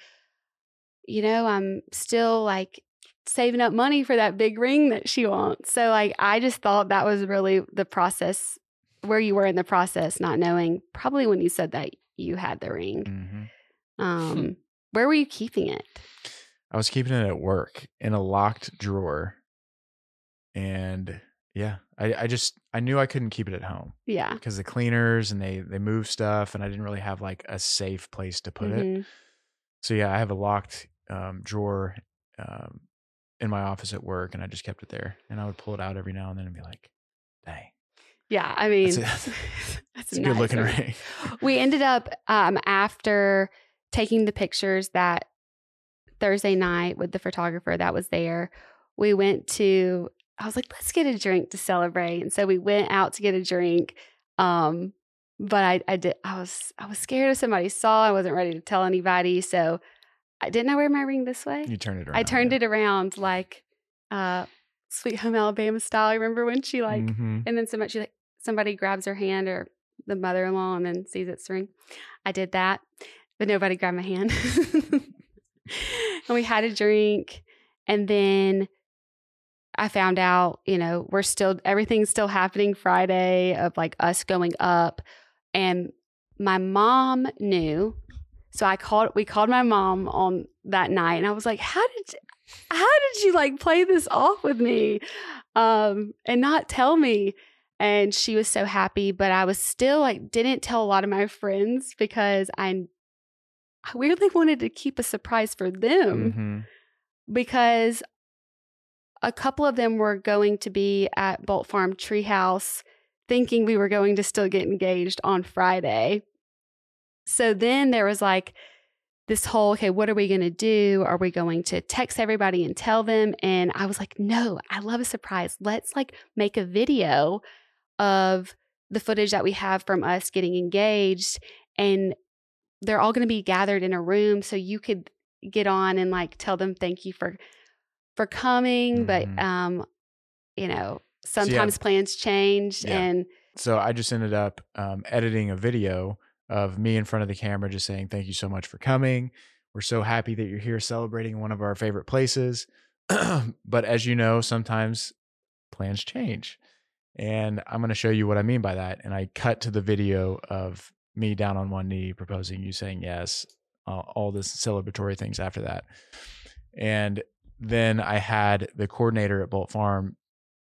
Speaker 2: you know, I'm still like saving up money for that big ring that she wants. So like I just thought that was really the process where you were in the process, not knowing probably when you said that you had the ring.
Speaker 3: hmm
Speaker 2: Um, where were you keeping it?
Speaker 3: I was keeping it at work in a locked drawer, and yeah, I, I just I knew I couldn't keep it at home
Speaker 2: Yeah.
Speaker 3: because the cleaners and they they move stuff, and I didn't really have like a safe place to put it.
Speaker 2: Mhm.
Speaker 3: So yeah, I have a locked um, drawer um, in my office at work, and I just kept it there. And I would pull it out every now and then and be like, "Dang,
Speaker 2: Yeah. I mean,
Speaker 3: That's a-
Speaker 2: that's
Speaker 3: it's a good looking
Speaker 2: nice.
Speaker 3: ring."
Speaker 2: we ended up um, after taking the pictures that Thursday night with the photographer that was there. We went to. I was like, let's get a drink to celebrate, and so we went out to get a drink. Um, but I, I did. I was, I was scared if somebody saw. I wasn't ready to tell anybody, so didn't. I wear my ring this way.
Speaker 3: You turned it around.
Speaker 2: I turned it around like uh, Sweet Home Alabama style. I Remember when she like
Speaker 3: Mhm.
Speaker 2: and then somebody, she, like, somebody grabs her hand or the mother in law and then sees it's the ring. I did that, but nobody grabbed my hand. and we had a drink. And then I found out, you know, we're still everything's still happening Friday of like us going up and my mom knew. So I called we called my mom on that night and I was like, "How did how did you like play this off with me um and not tell me?" And she was so happy, but I was still like didn't tell a lot of my friends because I I weirdly wanted to keep a surprise for them
Speaker 3: Mhm.
Speaker 2: because a couple of them were going to be at Bolt Farm Treehouse thinking we were going to still get engaged on Friday. So then there was like this whole, okay, what are we going to do? Are we going to text everybody and tell them? And I was like, no, I love a surprise. Let's like make a video of the footage that we have from us getting engaged and they're all going to be gathered in a room so you could get on and like tell them thank you for for coming but
Speaker 3: Mhm.
Speaker 2: um you know
Speaker 3: yeah.
Speaker 2: sometimes plans change
Speaker 3: Yeah.
Speaker 2: and
Speaker 3: So I just ended up um, editing a video of me in front of the camera, just saying thank you so much for coming. We're so happy that you're here celebrating one of our favorite places. but as you know, sometimes plans change. And I'm going to show you what I mean by that. And I cut to the video of me down on one knee proposing, you saying yes, uh, all this celebratory things after that. And then I had the coordinator at Bolt Farm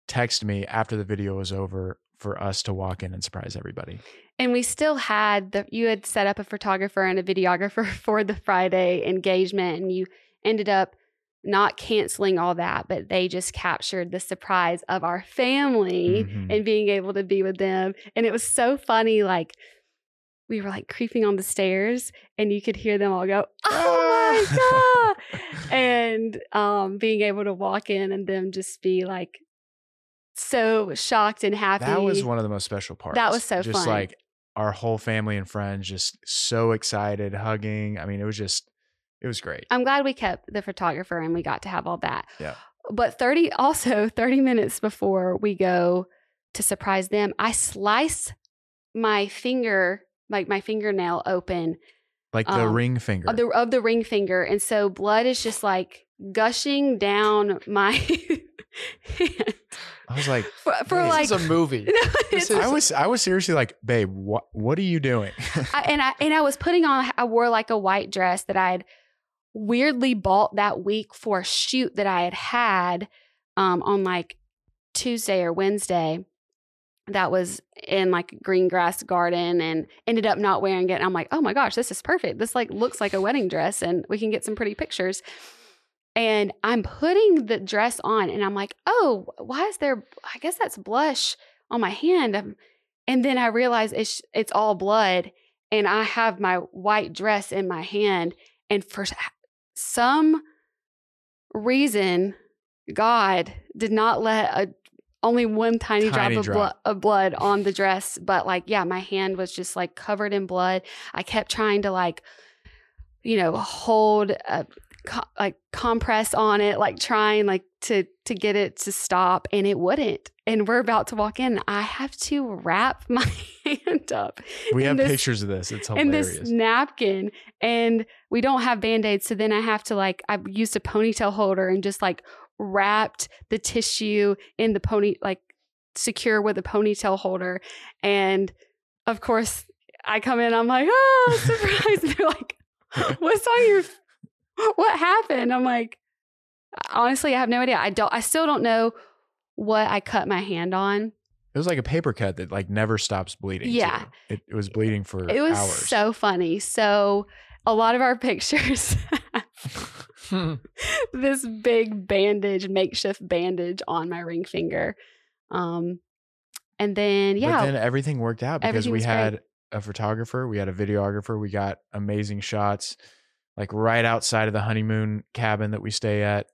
Speaker 3: text me after the video was over for us to walk in and surprise everybody.
Speaker 2: and we still had the you had set up a photographer and a videographer for the Friday engagement and you ended up not canceling all that but they just captured the surprise of our family
Speaker 3: Mhm.
Speaker 2: and being able to be with them and it was so funny like we were like creeping on the stairs and you could hear them all go oh my god and um being able to walk in and them just be like so shocked and happy
Speaker 3: That was one of the most special parts.
Speaker 2: That was so
Speaker 3: just
Speaker 2: fun.
Speaker 3: like our whole family and friends just so excited, hugging. I mean, it was just it was great.
Speaker 2: I'm glad we kept the photographer and we got to have all that.
Speaker 3: Yeah.
Speaker 2: But 30 also 30 minutes before we go to surprise them, I slice my finger, like my fingernail open
Speaker 3: Like the
Speaker 2: um,
Speaker 3: ring finger.
Speaker 2: of the of the ring finger. And so blood is just like gushing down my hand.
Speaker 3: I was like,
Speaker 2: For, for
Speaker 3: This
Speaker 2: like
Speaker 4: this is a movie.
Speaker 2: No,
Speaker 4: This is-
Speaker 3: I was I was seriously like, babe, what what are you doing?
Speaker 2: I, and I and I was putting on I wore like a white dress that I'd weirdly bought that week for a shoot that I had had um, on like Tuesday or Wednesday. That was in like green grass garden and ended up not wearing it. And I'm like, oh my gosh, this is perfect. This like looks like a wedding dress and we can get some pretty pictures. And I'm putting the dress on and I'm like, oh, why is there, I guess that's blush on my hand. Um, And then I realize it's, it's all blood and I have my white dress in my hand. And for some reason, God did not let a only one tiny,
Speaker 3: Tiny
Speaker 2: drop, of,
Speaker 3: drop.
Speaker 2: Blood, of blood on the dress. But like, yeah, my hand was just like covered in blood. I kept trying to like, you know, hold a co- like compress on it, like trying like to to get it to stop, and it wouldn't. And we're about to walk in. I have to wrap my hand up
Speaker 3: we have
Speaker 2: this-
Speaker 3: pictures of this. It's
Speaker 2: in
Speaker 3: hilarious.
Speaker 2: this napkin and we don't have band-aids so then i have to like i used a ponytail holder and just like wrapped the tissue in the pony like secure with a ponytail holder and of course i come in i'm like oh surprise they're like what's on your what happened i'm like honestly i have no idea i don't i still don't know what i cut my hand on
Speaker 3: it was like a paper cut that like never stops bleeding.
Speaker 2: Yeah.
Speaker 3: It, it was bleeding for
Speaker 2: it was
Speaker 3: hours.
Speaker 2: so funny so a lot of our pictures
Speaker 4: Hmm.
Speaker 2: this big bandage, makeshift bandage on my ring finger. Um, and then yeah,
Speaker 3: But then everything worked out because we
Speaker 2: was great.
Speaker 3: had a photographer, we had a videographer, we got amazing shots, like right outside of the honeymoon cabin that we stay at.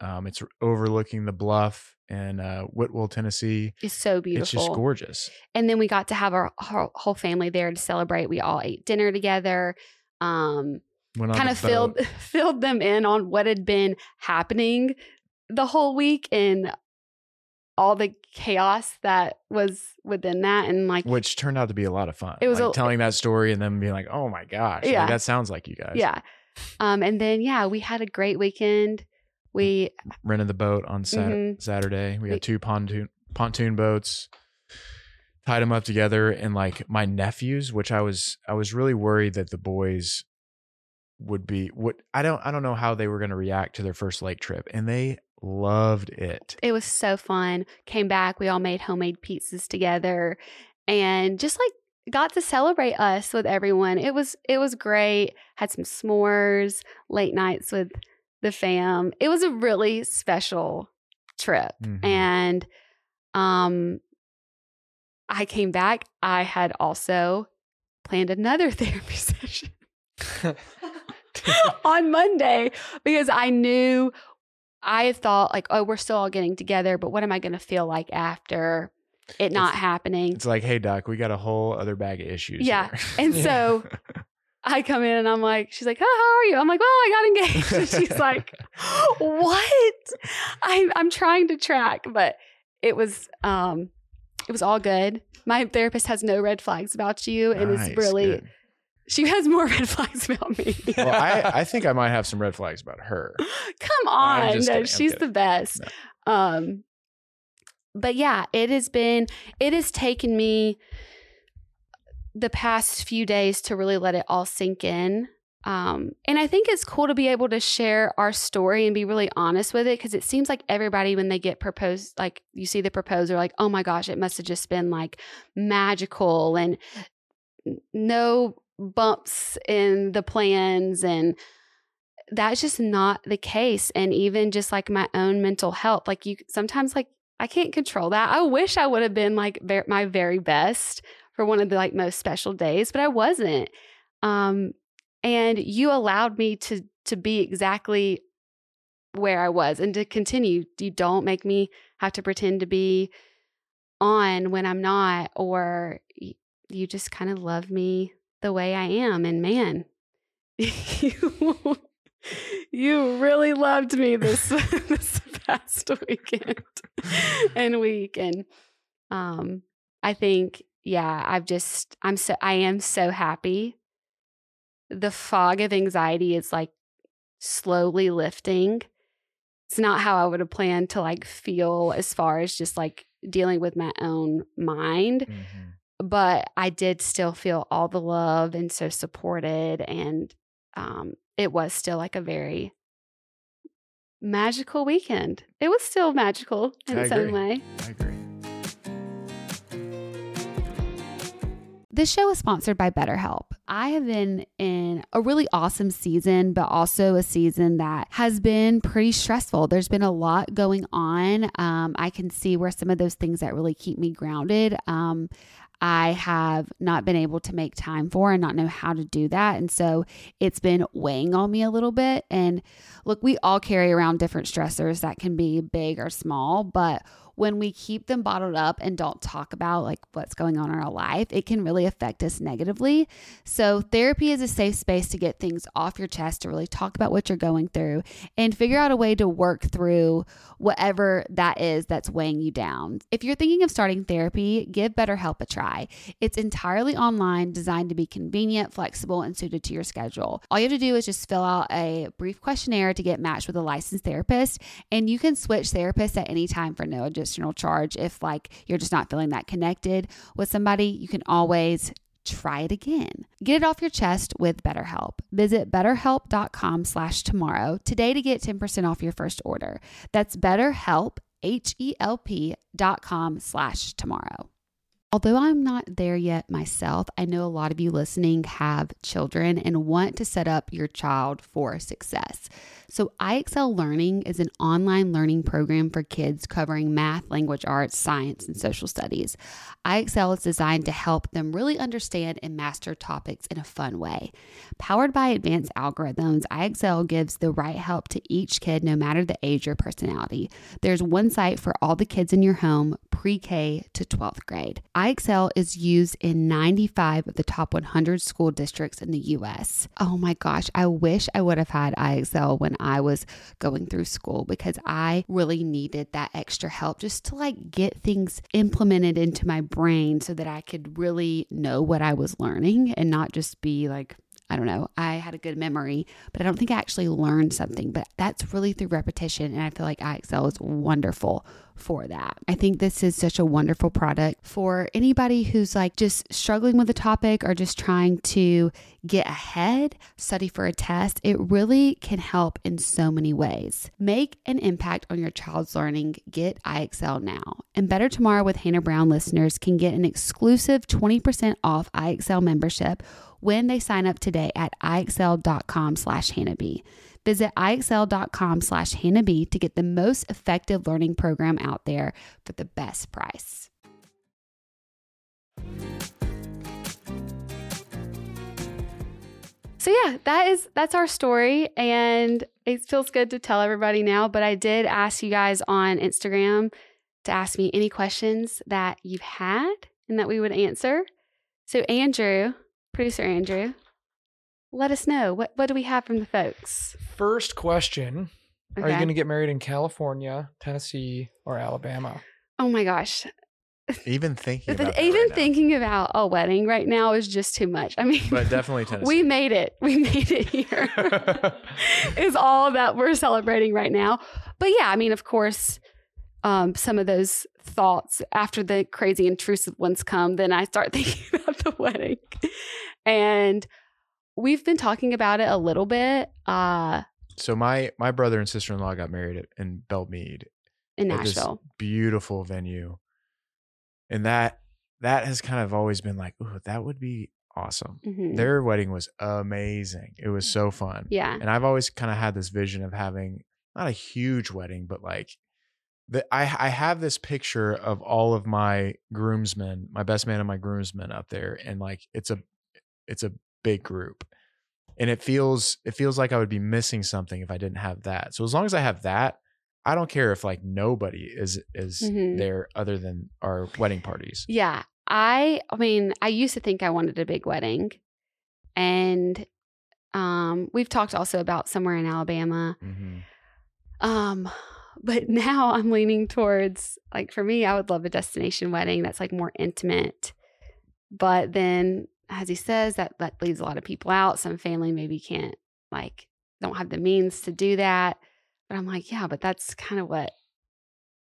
Speaker 3: Um, it's overlooking the bluff in uh, Whitwell, Tennessee.
Speaker 2: it's so beautiful.
Speaker 3: It's just gorgeous.
Speaker 2: And then we got to have our whole family there to celebrate. We all ate dinner together. Um, kind of filled filled them in on what had been happening the whole week and all the chaos that was within that and like
Speaker 3: which turned out to be a lot of fun.
Speaker 2: It was
Speaker 3: like
Speaker 2: a-
Speaker 3: telling that story and then being like, "Oh my gosh, like,
Speaker 2: Yeah.
Speaker 3: that sounds like you guys."
Speaker 2: Yeah. Um, and then yeah, we had a great weekend We
Speaker 3: rented the boat on Sat-
Speaker 2: Mhm.
Speaker 3: Saturday. We
Speaker 2: We-
Speaker 3: had two pontoon pontoon boats. Tied them up together, and like my nephews, which I was, I was really worried that the boys would be what I don't, I don't know how they were going to react to their first lake trip, and they loved it.
Speaker 2: it was so fun. Came back, we all made homemade pizzas together and just like got to celebrate us with everyone. It was it was great. Had some s'mores, late nights with the fam. It was a really special trip.
Speaker 3: Mhm.
Speaker 2: And um I came back, I had also planned another therapy session on Monday because I knew I thought like, oh, we're still all getting together, but what am I going to feel like after it not
Speaker 3: It's-
Speaker 2: happening?
Speaker 3: It's like, hey, doc, we got a whole other bag of issues.
Speaker 2: Yeah,
Speaker 3: here."
Speaker 2: And so I come in and I'm like, she's like, oh, how are you? I'm like, well, I got engaged. And she's like, what? I, I'm trying to track, but it was, um, it was all good. My therapist has no red flags about you, and
Speaker 3: Nice,
Speaker 2: it's really
Speaker 3: good.
Speaker 2: she has more red flags about me.
Speaker 3: Well, I, I think I might have some red flags about her.
Speaker 2: Come on. No, she's the best. Um but yeah, it has been it has taken me the past few days to really let it all sink in. Um, and I think it's cool to be able to share our story and be really honest with it because it seems like everybody, when they get proposed, like you see the proposal, like, oh my gosh, it must have just been like magical and no bumps in the plans. And that's just not the case. And even just like my own mental health, like you sometimes, like, I can't control that. I wish I would have been like ver- my very best for one of the like most special days, but I wasn't. Um, and you allowed me to to be exactly where I was and to continue. You don't make me have to pretend to be on when I'm not, or you just kind of love me the way I am. And man, you you really loved me this this past weekend and week and um I think yeah I've just I'm so I am so happy the fog of anxiety is like slowly lifting it's not how I would have planned to like feel as far as just like dealing with my own mind
Speaker 3: Mhm.
Speaker 2: but I did still feel all the love and so supported. And um, it was still like a very magical weekend. It was still magical in its own way.
Speaker 3: I agree.
Speaker 2: This show is sponsored by BetterHelp. I have been in a really awesome season, but also a season that has been pretty stressful. There's been a lot going on. Um, I can see where some of those things that really keep me grounded. Um, I have not been able to make time for and not know how to do that. And so it's been weighing on me a little bit. And look, we all carry around different stressors that can be big or small, but when we keep them bottled up and don't talk about like what's going on in our life, it can really affect us negatively. So therapy is a safe space to get things off your chest, to really talk about what you're going through and figure out a way to work through whatever that is that's weighing you down. If you're thinking of starting therapy, give BetterHelp a try. It's entirely online, designed to be convenient, flexible, and suited to your schedule. All you have to do is just fill out a brief questionnaire to get matched with a licensed therapist, and you can switch therapists at any time for no additional charge. If like you're just not feeling that connected with somebody, you can always try it again. Get it off your chest with BetterHelp. Visit betterhelp.com slash tomorrow today to get 10% off your first order. That's betterhelp, H-E-L-P dot com slash tomorrow. Although I'm not there yet myself, I know a lot of you listening have children and want to set up your child for success. So, IXL Learning is an online learning program for kids covering math, language arts, science, and social studies. IXL is designed to help them really understand and master topics in a fun way. Powered by advanced algorithms, IXL gives the right help to each kid no matter the age or personality. There's one site for all the kids in your home, pre K to 12th grade. IXL is used in 95 of the top 100 school districts in the US. Oh my gosh, I wish I would have had IXL when I was going through school because I really needed that extra help just to like get things implemented into my brain so that I could really know what I was learning and not just be like I don't know, I had a good memory, but I don't think I actually learned something. But that's really through repetition. And I feel like IXL is wonderful for that. I think this is such a wonderful product for anybody who's like just struggling with a topic or just trying to get ahead, study for a test. It really can help in so many ways. Make an impact on your child's learning. Get IXL now. And Better Tomorrow with Hannah Brown listeners can get an exclusive 20% off IXL membership when they sign up today at IXL.com slash Hannah B. Visit IXL.com slash Hannah B to get the most effective learning program out there for the best price. So yeah, that is that's our story and it feels good to tell everybody now, but I did ask you guys on Instagram to ask me any questions that you've had and that we would answer. So Andrew, producer Andrew, let us know what what do we have from the folks?
Speaker 4: First question Are you going to get married in California, Tennessee, or Alabama?
Speaker 2: Oh my gosh.
Speaker 3: Even thinking about
Speaker 2: even
Speaker 3: right now.
Speaker 2: thinking about a wedding right now is just too much. I mean,
Speaker 3: but definitely Tennessee.
Speaker 2: we made it. We made it here. is all that we're celebrating right now. But yeah, I mean, of course, um, some of those thoughts after the crazy intrusive ones come, then I start thinking about the wedding. And we've been talking about it a little bit uh,
Speaker 3: so my my brother and sister in law got married at, in
Speaker 2: Belle
Speaker 3: Meade, in
Speaker 2: Nashville.
Speaker 3: beautiful venue, and that that has kind of always been like, ooh, that would be awesome.
Speaker 2: Mhm.
Speaker 3: Their wedding was amazing. It was so fun.
Speaker 2: Yeah.
Speaker 3: And I've always kind of had this vision of having not a huge wedding, but like the I I have this picture of all of my groomsmen, my best man and my groomsmen up there, and like it's a it's a big group. And it feels it feels like I would be missing something if I didn't have that. So as long as I have that, I don't care if like nobody is is
Speaker 2: Mhm.
Speaker 3: there other than our wedding parties.
Speaker 2: Yeah. I I mean, I used to think I wanted a big wedding. And um we've talked also about somewhere in Alabama.
Speaker 3: Mhm.
Speaker 2: Um but now I'm leaning towards like for me I would love a destination wedding that's like more intimate. But then as he says that that leaves a lot of people out. Some family maybe can't like don't have the means to do that. But I'm like, yeah, but that's kind of what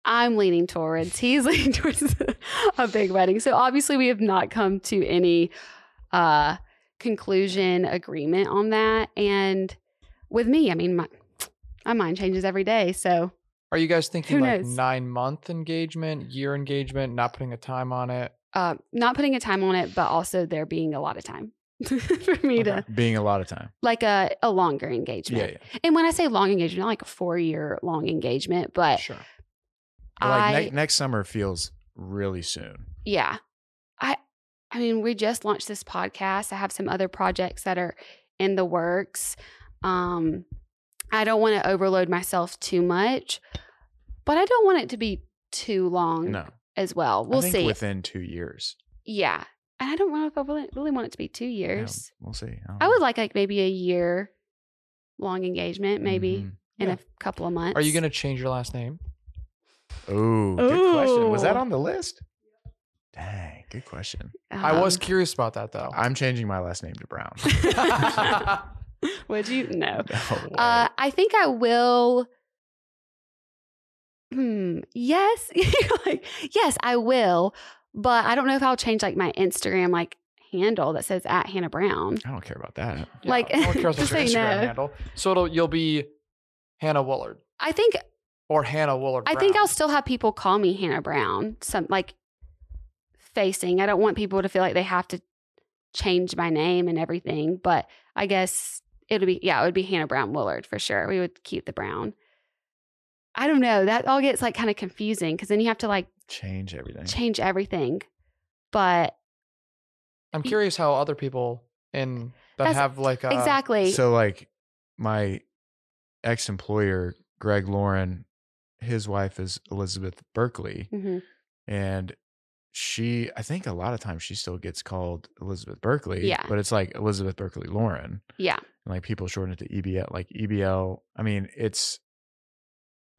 Speaker 2: I'm leaning towards. He's leaning towards a big wedding. So obviously we have not come to any uh conclusion agreement on that. And with me, I mean my my mind changes every day. So
Speaker 4: Are you guys thinking like
Speaker 2: knows?
Speaker 4: nine month engagement, year engagement, not putting a time on it?
Speaker 2: Uh not putting a time on it, but also there being a lot of time for me to
Speaker 3: Being a lot of time.
Speaker 2: like a, a longer engagement.
Speaker 3: yeah.
Speaker 2: And when I say long engagement, not like a four year long engagement, but
Speaker 4: Sure.
Speaker 3: But, like ne- next summer feels really soon.
Speaker 2: yeah i i mean we just launched this podcast i have some other projects that are in the works um i don't want to overload myself too much but i don't want it to be too long
Speaker 3: No,
Speaker 2: as well we'll
Speaker 3: think
Speaker 2: see
Speaker 3: within two years.
Speaker 2: yeah and i don't know if i really, really want it to be two
Speaker 3: Yeah,
Speaker 2: years
Speaker 3: we'll see. don't
Speaker 2: i would like like maybe a year long engagement maybe
Speaker 3: Mhm.
Speaker 2: in
Speaker 4: Yeah.
Speaker 2: a couple of months
Speaker 4: Are you going to change your last name?
Speaker 3: Ooh, good question. Was that on the list? Dang, good question.
Speaker 4: I was
Speaker 2: Um,
Speaker 4: curious about that though.
Speaker 3: I'm changing my last name to Brown.
Speaker 2: would you no
Speaker 3: No.
Speaker 2: Uh, I think I will. Hmm. Yes. like, yes, I will. But I don't know if I'll change like my Instagram like handle that says at Hannah Brown.
Speaker 3: I don't care about that.
Speaker 4: Yeah,
Speaker 2: like,
Speaker 4: no one cares
Speaker 2: just
Speaker 4: about your
Speaker 2: say
Speaker 4: Instagram
Speaker 2: no.
Speaker 4: handle. So it'll, you'll be Hannah Willard.
Speaker 2: I think
Speaker 4: or Hannah Woolard.
Speaker 2: I think I'll still have people call me Hannah Brown. Some like facing. I don't want people to feel like they have to change my name and everything. But I guess it'll be yeah, it would be Hannah Brown Woolard for sure. We would keep the Brown. I don't know. That all gets like kind of confusing because then you have to like
Speaker 3: Change everything.
Speaker 2: change everything. But
Speaker 4: I'm curious how other people in that have like a
Speaker 2: exactly.
Speaker 3: So like my ex-employer, Greg Lauren, his wife is Elizabeth Berkley,
Speaker 2: Mhm.
Speaker 3: and she I think a lot of times she still gets called Elizabeth Berkley.
Speaker 2: Yeah.
Speaker 3: But it's like Elizabeth Berkley Lauren.
Speaker 2: Yeah.
Speaker 3: And like people shorten it to EBL, like EBL. I mean, it's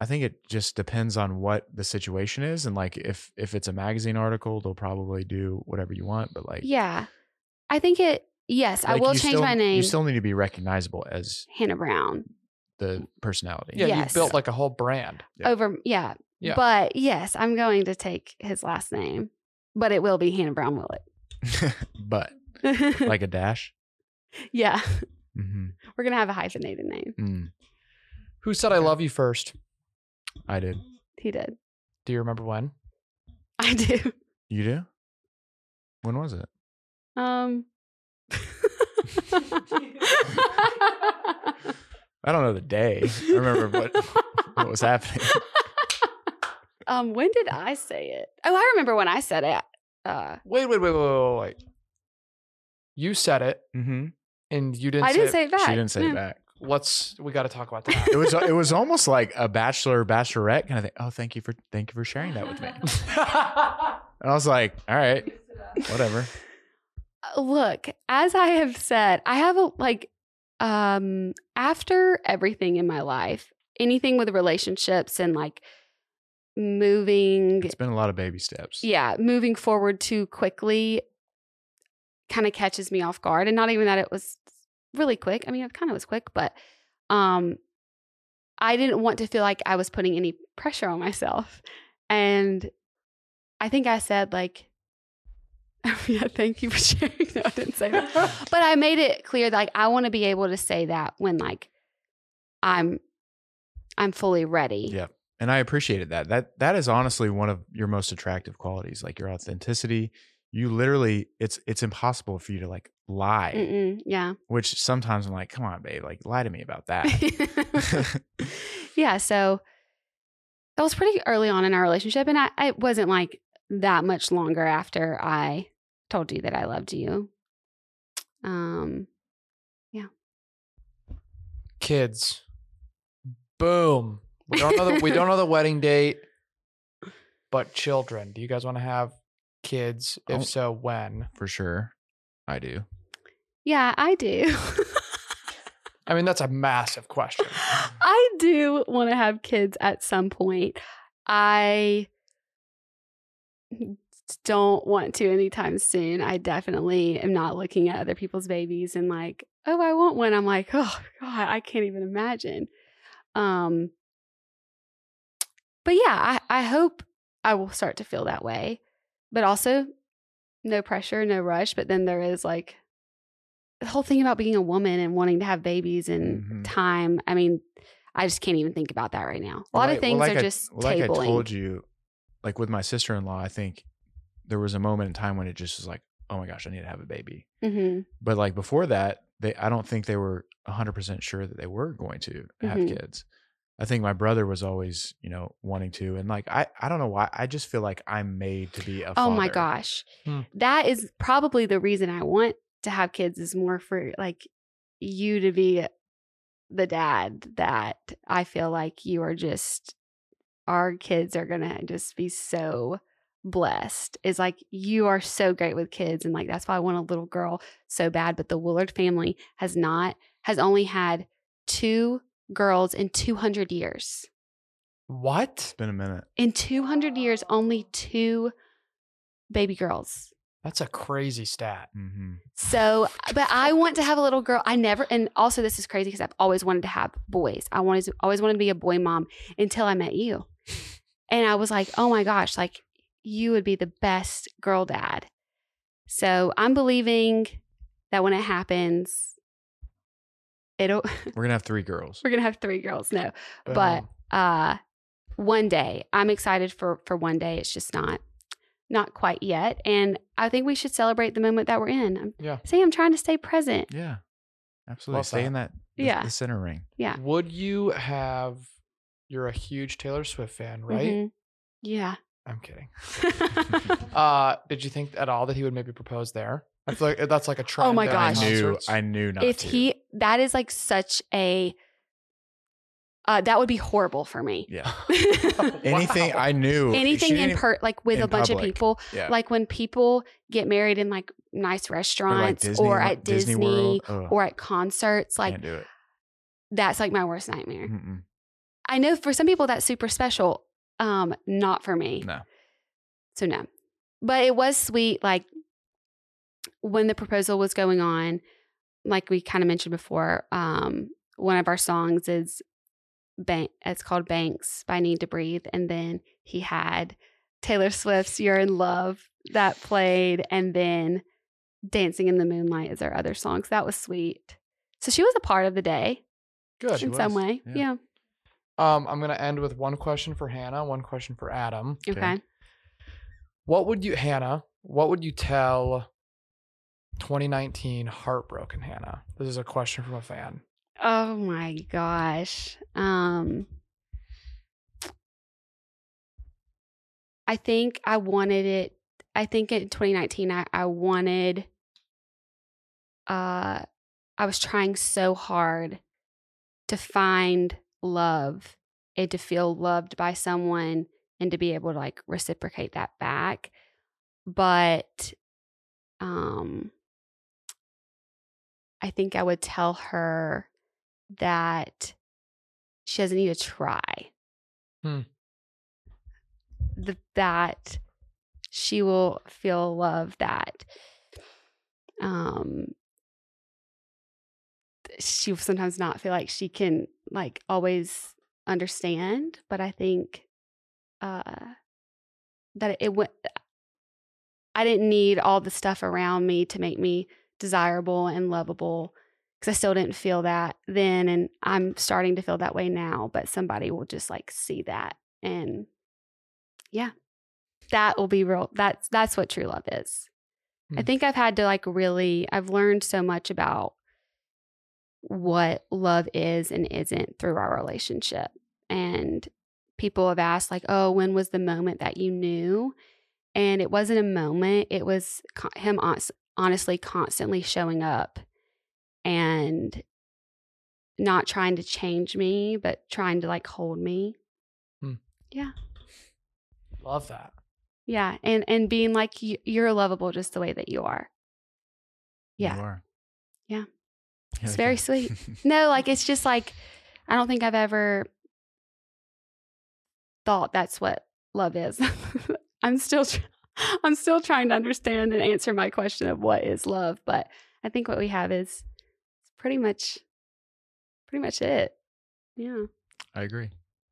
Speaker 3: I think it just depends on what the situation is. And like if if it's a magazine article, they'll probably do whatever you want. But like
Speaker 2: Yeah. I think it Yes, I will change
Speaker 3: still-
Speaker 2: my name.
Speaker 3: You still need to be recognizable as
Speaker 2: Hannah Brown.
Speaker 3: the personality.
Speaker 4: Yeah,
Speaker 2: Yes.
Speaker 4: you've built like a whole brand.
Speaker 3: Yeah.
Speaker 2: Over yeah.
Speaker 4: Yeah.
Speaker 2: But yes, I'm going to take his last name. But it will be Hannah Brown Woolard.
Speaker 3: but like a dash.
Speaker 2: yeah.
Speaker 3: hmm
Speaker 2: We're gonna have a hyphenated name.
Speaker 3: Mm,
Speaker 4: Who said I love you first?
Speaker 3: I did.
Speaker 2: He did.
Speaker 4: Do you remember when?
Speaker 2: I do.
Speaker 3: You do? When was it?
Speaker 2: Um
Speaker 3: I don't know the day. I remember what what was happening.
Speaker 2: um when did I say it? Oh, I remember when I said it. Uh
Speaker 4: Wait, wait, wait, wait, wait, wait. You said it,
Speaker 3: Mm-hmm.
Speaker 4: and you didn't.
Speaker 2: I
Speaker 4: say
Speaker 2: didn't say it back.
Speaker 3: She didn't say
Speaker 2: Yeah.
Speaker 3: it back.
Speaker 4: Let's. We got to talk about that.
Speaker 3: It was it was almost like a bachelor bachelorette kind of thing. Oh, thank you for thank you for sharing that with me. And I was like, all right, whatever.
Speaker 2: look, as I have said, I have a like um after everything in my life, anything with relationships and like moving
Speaker 3: It's been a lot of baby steps.
Speaker 2: yeah, moving forward too quickly kind of catches me off guard and not even that it was really quick. I mean, it kind of was quick, but um I didn't want to feel like I was putting any pressure on myself. And I think I said like yeah, thank you for sharing. No, I didn't say that. But I made it clear that like I want to be able to say that when like I'm I'm fully ready.
Speaker 3: Yeah. And I appreciated that. That that is honestly one of your most attractive qualities, like your authenticity. You literally it's it's impossible for you to like lie,
Speaker 2: Mm-mm, yeah.
Speaker 3: which sometimes I'm like, come on, babe, like lie to me about that.
Speaker 2: yeah, so that was pretty early on in our relationship, and I it wasn't like that much longer after I told you that I loved you. Um, yeah.
Speaker 4: Kids. Boom. We don't know the we don't know the wedding date, but children. Do you guys want to have kids? If
Speaker 3: Oh.
Speaker 4: so, when?
Speaker 3: for sure. I do.
Speaker 2: Yeah, I do.
Speaker 4: I mean, that's a massive question.
Speaker 2: I do want to have kids at some point. I don't want to anytime soon. I definitely am not looking at other people's babies and like, oh, I want one. I'm like, oh God, I can't even imagine. Um but yeah, I, I hope I will start to feel that way. But also no pressure, no rush. But then there is like the whole thing about being a woman and wanting to have babies and
Speaker 3: Mhm.
Speaker 2: time. I mean, I just can't even think about that right now. A lot
Speaker 3: Well,
Speaker 2: of
Speaker 3: like- well,
Speaker 2: things
Speaker 3: like
Speaker 2: are
Speaker 3: I-
Speaker 2: just
Speaker 3: well, like I told you, like with my sister in law, I think there was a moment in time when it just was like, oh my gosh, I need to have a baby.
Speaker 2: hmm
Speaker 3: But like before that, they I don't think they were hundred percent sure that they were going to have
Speaker 2: Mhm.
Speaker 3: kids. I think my brother was always, you know, wanting to, and like I, I don't know why. I just feel like I'm made to be a.
Speaker 2: Oh my gosh.
Speaker 4: Hmm.
Speaker 2: That is probably the reason I want to have kids is more for like you to be the dad that I feel like you are just our kids are going to just be so blessed. Is like you are so great with kids and like that's why I want a little girl so bad but the Woolard family has not has only had two girls in 200 years.
Speaker 4: What?
Speaker 3: It's been a minute.
Speaker 2: In 200 years only two baby girls.
Speaker 4: That's a crazy stat.
Speaker 3: hmm
Speaker 2: So, but I want to have a little girl. I never, and also this is crazy because I've always wanted to have boys. I wanted, always wanted to be a boy mom until I met you, and I was like, oh my gosh, like you would be the best girl dad. So I'm believing that when it happens, it'll
Speaker 3: We're gonna have three girls.
Speaker 2: we're gonna have three girls. No, but uh one day i'm excited for for one day it's just not not quite yet and i think we should celebrate the moment that we're in i'm
Speaker 4: yeah.
Speaker 2: say i'm trying to stay present
Speaker 3: Yeah, absolutely.
Speaker 4: Love
Speaker 3: Stay in that. The,
Speaker 2: Yeah.
Speaker 3: the center ring.
Speaker 2: yeah
Speaker 4: Would you have? You're a huge Taylor Swift fan, right?
Speaker 2: Mhm. yeah
Speaker 4: I'm kidding. Uh, did you think at all that he would maybe propose there? I feel like that's like a trend.
Speaker 2: Oh my gosh.
Speaker 3: I knew. I knew not
Speaker 2: if
Speaker 3: to.
Speaker 2: he that is like such a uh that would be horrible for me
Speaker 3: yeah. Anything
Speaker 4: Wow.
Speaker 3: I knew.
Speaker 2: anything in
Speaker 3: didn't-
Speaker 2: per like with a bunch of people
Speaker 3: Yeah.
Speaker 2: like when people get married in like nice
Speaker 3: Or, like,
Speaker 2: restaurants
Speaker 3: Disney,
Speaker 2: or at disney,
Speaker 3: World.
Speaker 2: Or at concerts like
Speaker 3: can't do it.
Speaker 2: that's like my worst nightmare
Speaker 3: Mm-mm.
Speaker 2: I know for some people that's super special. Um, not for me.
Speaker 3: No.
Speaker 2: So no. But it was sweet. Like when the proposal was going on, like we kind of mentioned before, um, one of our songs is Bank. It's called Banks by NEEDTOBREATHE, and then he had Taylor Swift's "You're in Love" that played, and then "Dancing in the Moonlight" is our other song. So that was sweet. So she was a part of the day
Speaker 4: Good.
Speaker 2: in some way.
Speaker 3: yeah.
Speaker 2: Yeah.
Speaker 4: Um, I'm gonna end with one question for Hannah, one question for Adam.
Speaker 2: Okay.
Speaker 3: Okay.
Speaker 4: What would you, Hannah? What would you tell 2019 heartbroken Hannah? This is a question from a fan.
Speaker 2: Oh my gosh. Um I think I wanted it I think in 2019 I, I wanted uh I was trying so hard to find love and to feel loved by someone and to be able to like reciprocate that back. But um I think I would tell her that she doesn't need to try.
Speaker 4: Hmm.
Speaker 2: Th- that she will feel love that um she will sometimes not feel like she can like always understand but i think uh that it went i didn't need all the stuff around me to make me desirable and lovable because I still didn't feel that then, and I'm starting to feel that way now. But somebody will just like see that, and yeah, that will be real. That's that's what true love is. I
Speaker 4: Hmm.
Speaker 2: think I've had to like really. I've learned so much about what love is and isn't through our relationship, and people have asked like, "Oh, when was the moment that you knew?" And it wasn't a moment. It was co- him hon- honestly constantly showing up and not trying to change me, but trying to like hold me. Hmm. Yeah.
Speaker 4: Love that.
Speaker 2: Yeah, and and being like you're lovable just the way that you are. Yeah.
Speaker 3: You are.
Speaker 2: Yeah. It's very sweet. No, like it's just like I don't think I've ever thought that's what love is. I'm still tr- I'm still trying to understand and answer my question of what is love, but I think what we have is pretty much pretty much it. Yeah.
Speaker 3: I agree.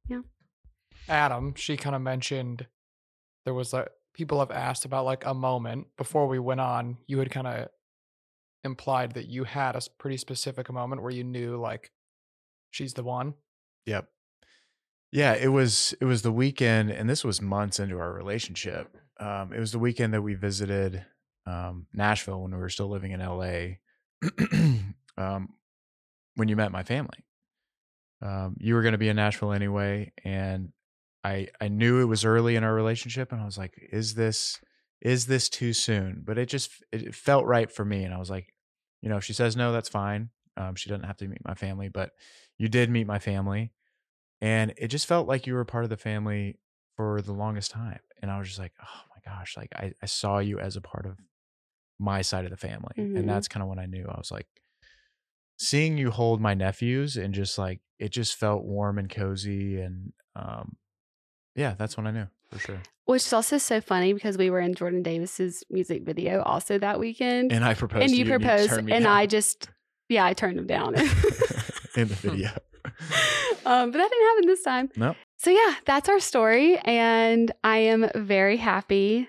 Speaker 3: Yeah.
Speaker 4: Adam, she kind of mentioned there was like people have asked about like a moment before we went on. You had kind of implied that you had a pretty specific moment where you knew like she's the one.
Speaker 3: Yep. Yeah, it was it was the weekend, and this was months into our relationship. Um, it was the weekend that we visited um, Nashville when we were still living in LA. um, when you met my family, um, you were going to be in Nashville anyway, and I I knew it was early in our relationship, and I was like, "Is this is this too soon?" But it just it felt right for me, and I was like, you know, if she says no, that's fine. Um, she doesn't have to meet my family, but you did meet my family and it just felt like you were part of the family for the longest time and i was just like oh my gosh like i, I saw you as a part of my side of the family
Speaker 2: Mhm.
Speaker 3: and that's kind of when i knew i was like seeing you hold my nephews and just like it just felt warm and cozy and um yeah that's when i knew for sure
Speaker 2: Which is also so funny because we were in Jordan Davis's music video also that weekend.
Speaker 3: and i proposed
Speaker 2: and
Speaker 3: to
Speaker 2: you proposed
Speaker 3: turned me
Speaker 2: and I just yeah, I turned him down.
Speaker 3: in the video
Speaker 2: um, but that didn't happen this time.
Speaker 3: Nope.
Speaker 2: So yeah, that's our story, and I am very happy.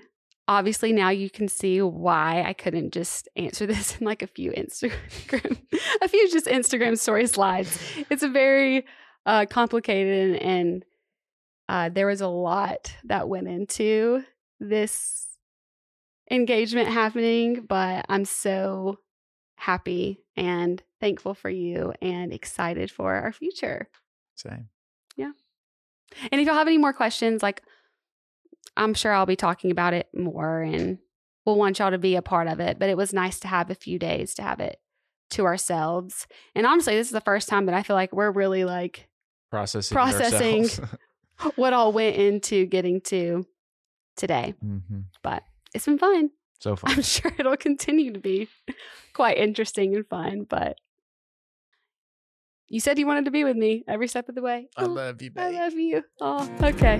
Speaker 2: Obviously, now you can see why I couldn't just answer this in like a few Instagram, a few just Instagram story slides. It's a very uh, complicated, and, and uh, there was a lot that went into this engagement happening. But I'm so happy and thankful for you, and excited for our future.
Speaker 3: same Yeah.
Speaker 2: And if y'all have any more questions, like I'm sure I'll be talking about it more and we'll want y'all to be a part of it. But it was nice to have a few days to have it to ourselves. And honestly, this is the first time that I feel like we're really like
Speaker 3: processing
Speaker 2: Processing. what all went into getting to today.
Speaker 3: Mhm.
Speaker 2: But it's been fun.
Speaker 3: so fun
Speaker 2: I'm sure it'll continue to be quite interesting and fun. But you said you wanted to be with me every step of the way.
Speaker 3: i
Speaker 2: Oh,
Speaker 3: love you
Speaker 2: I love you. Oh, okay.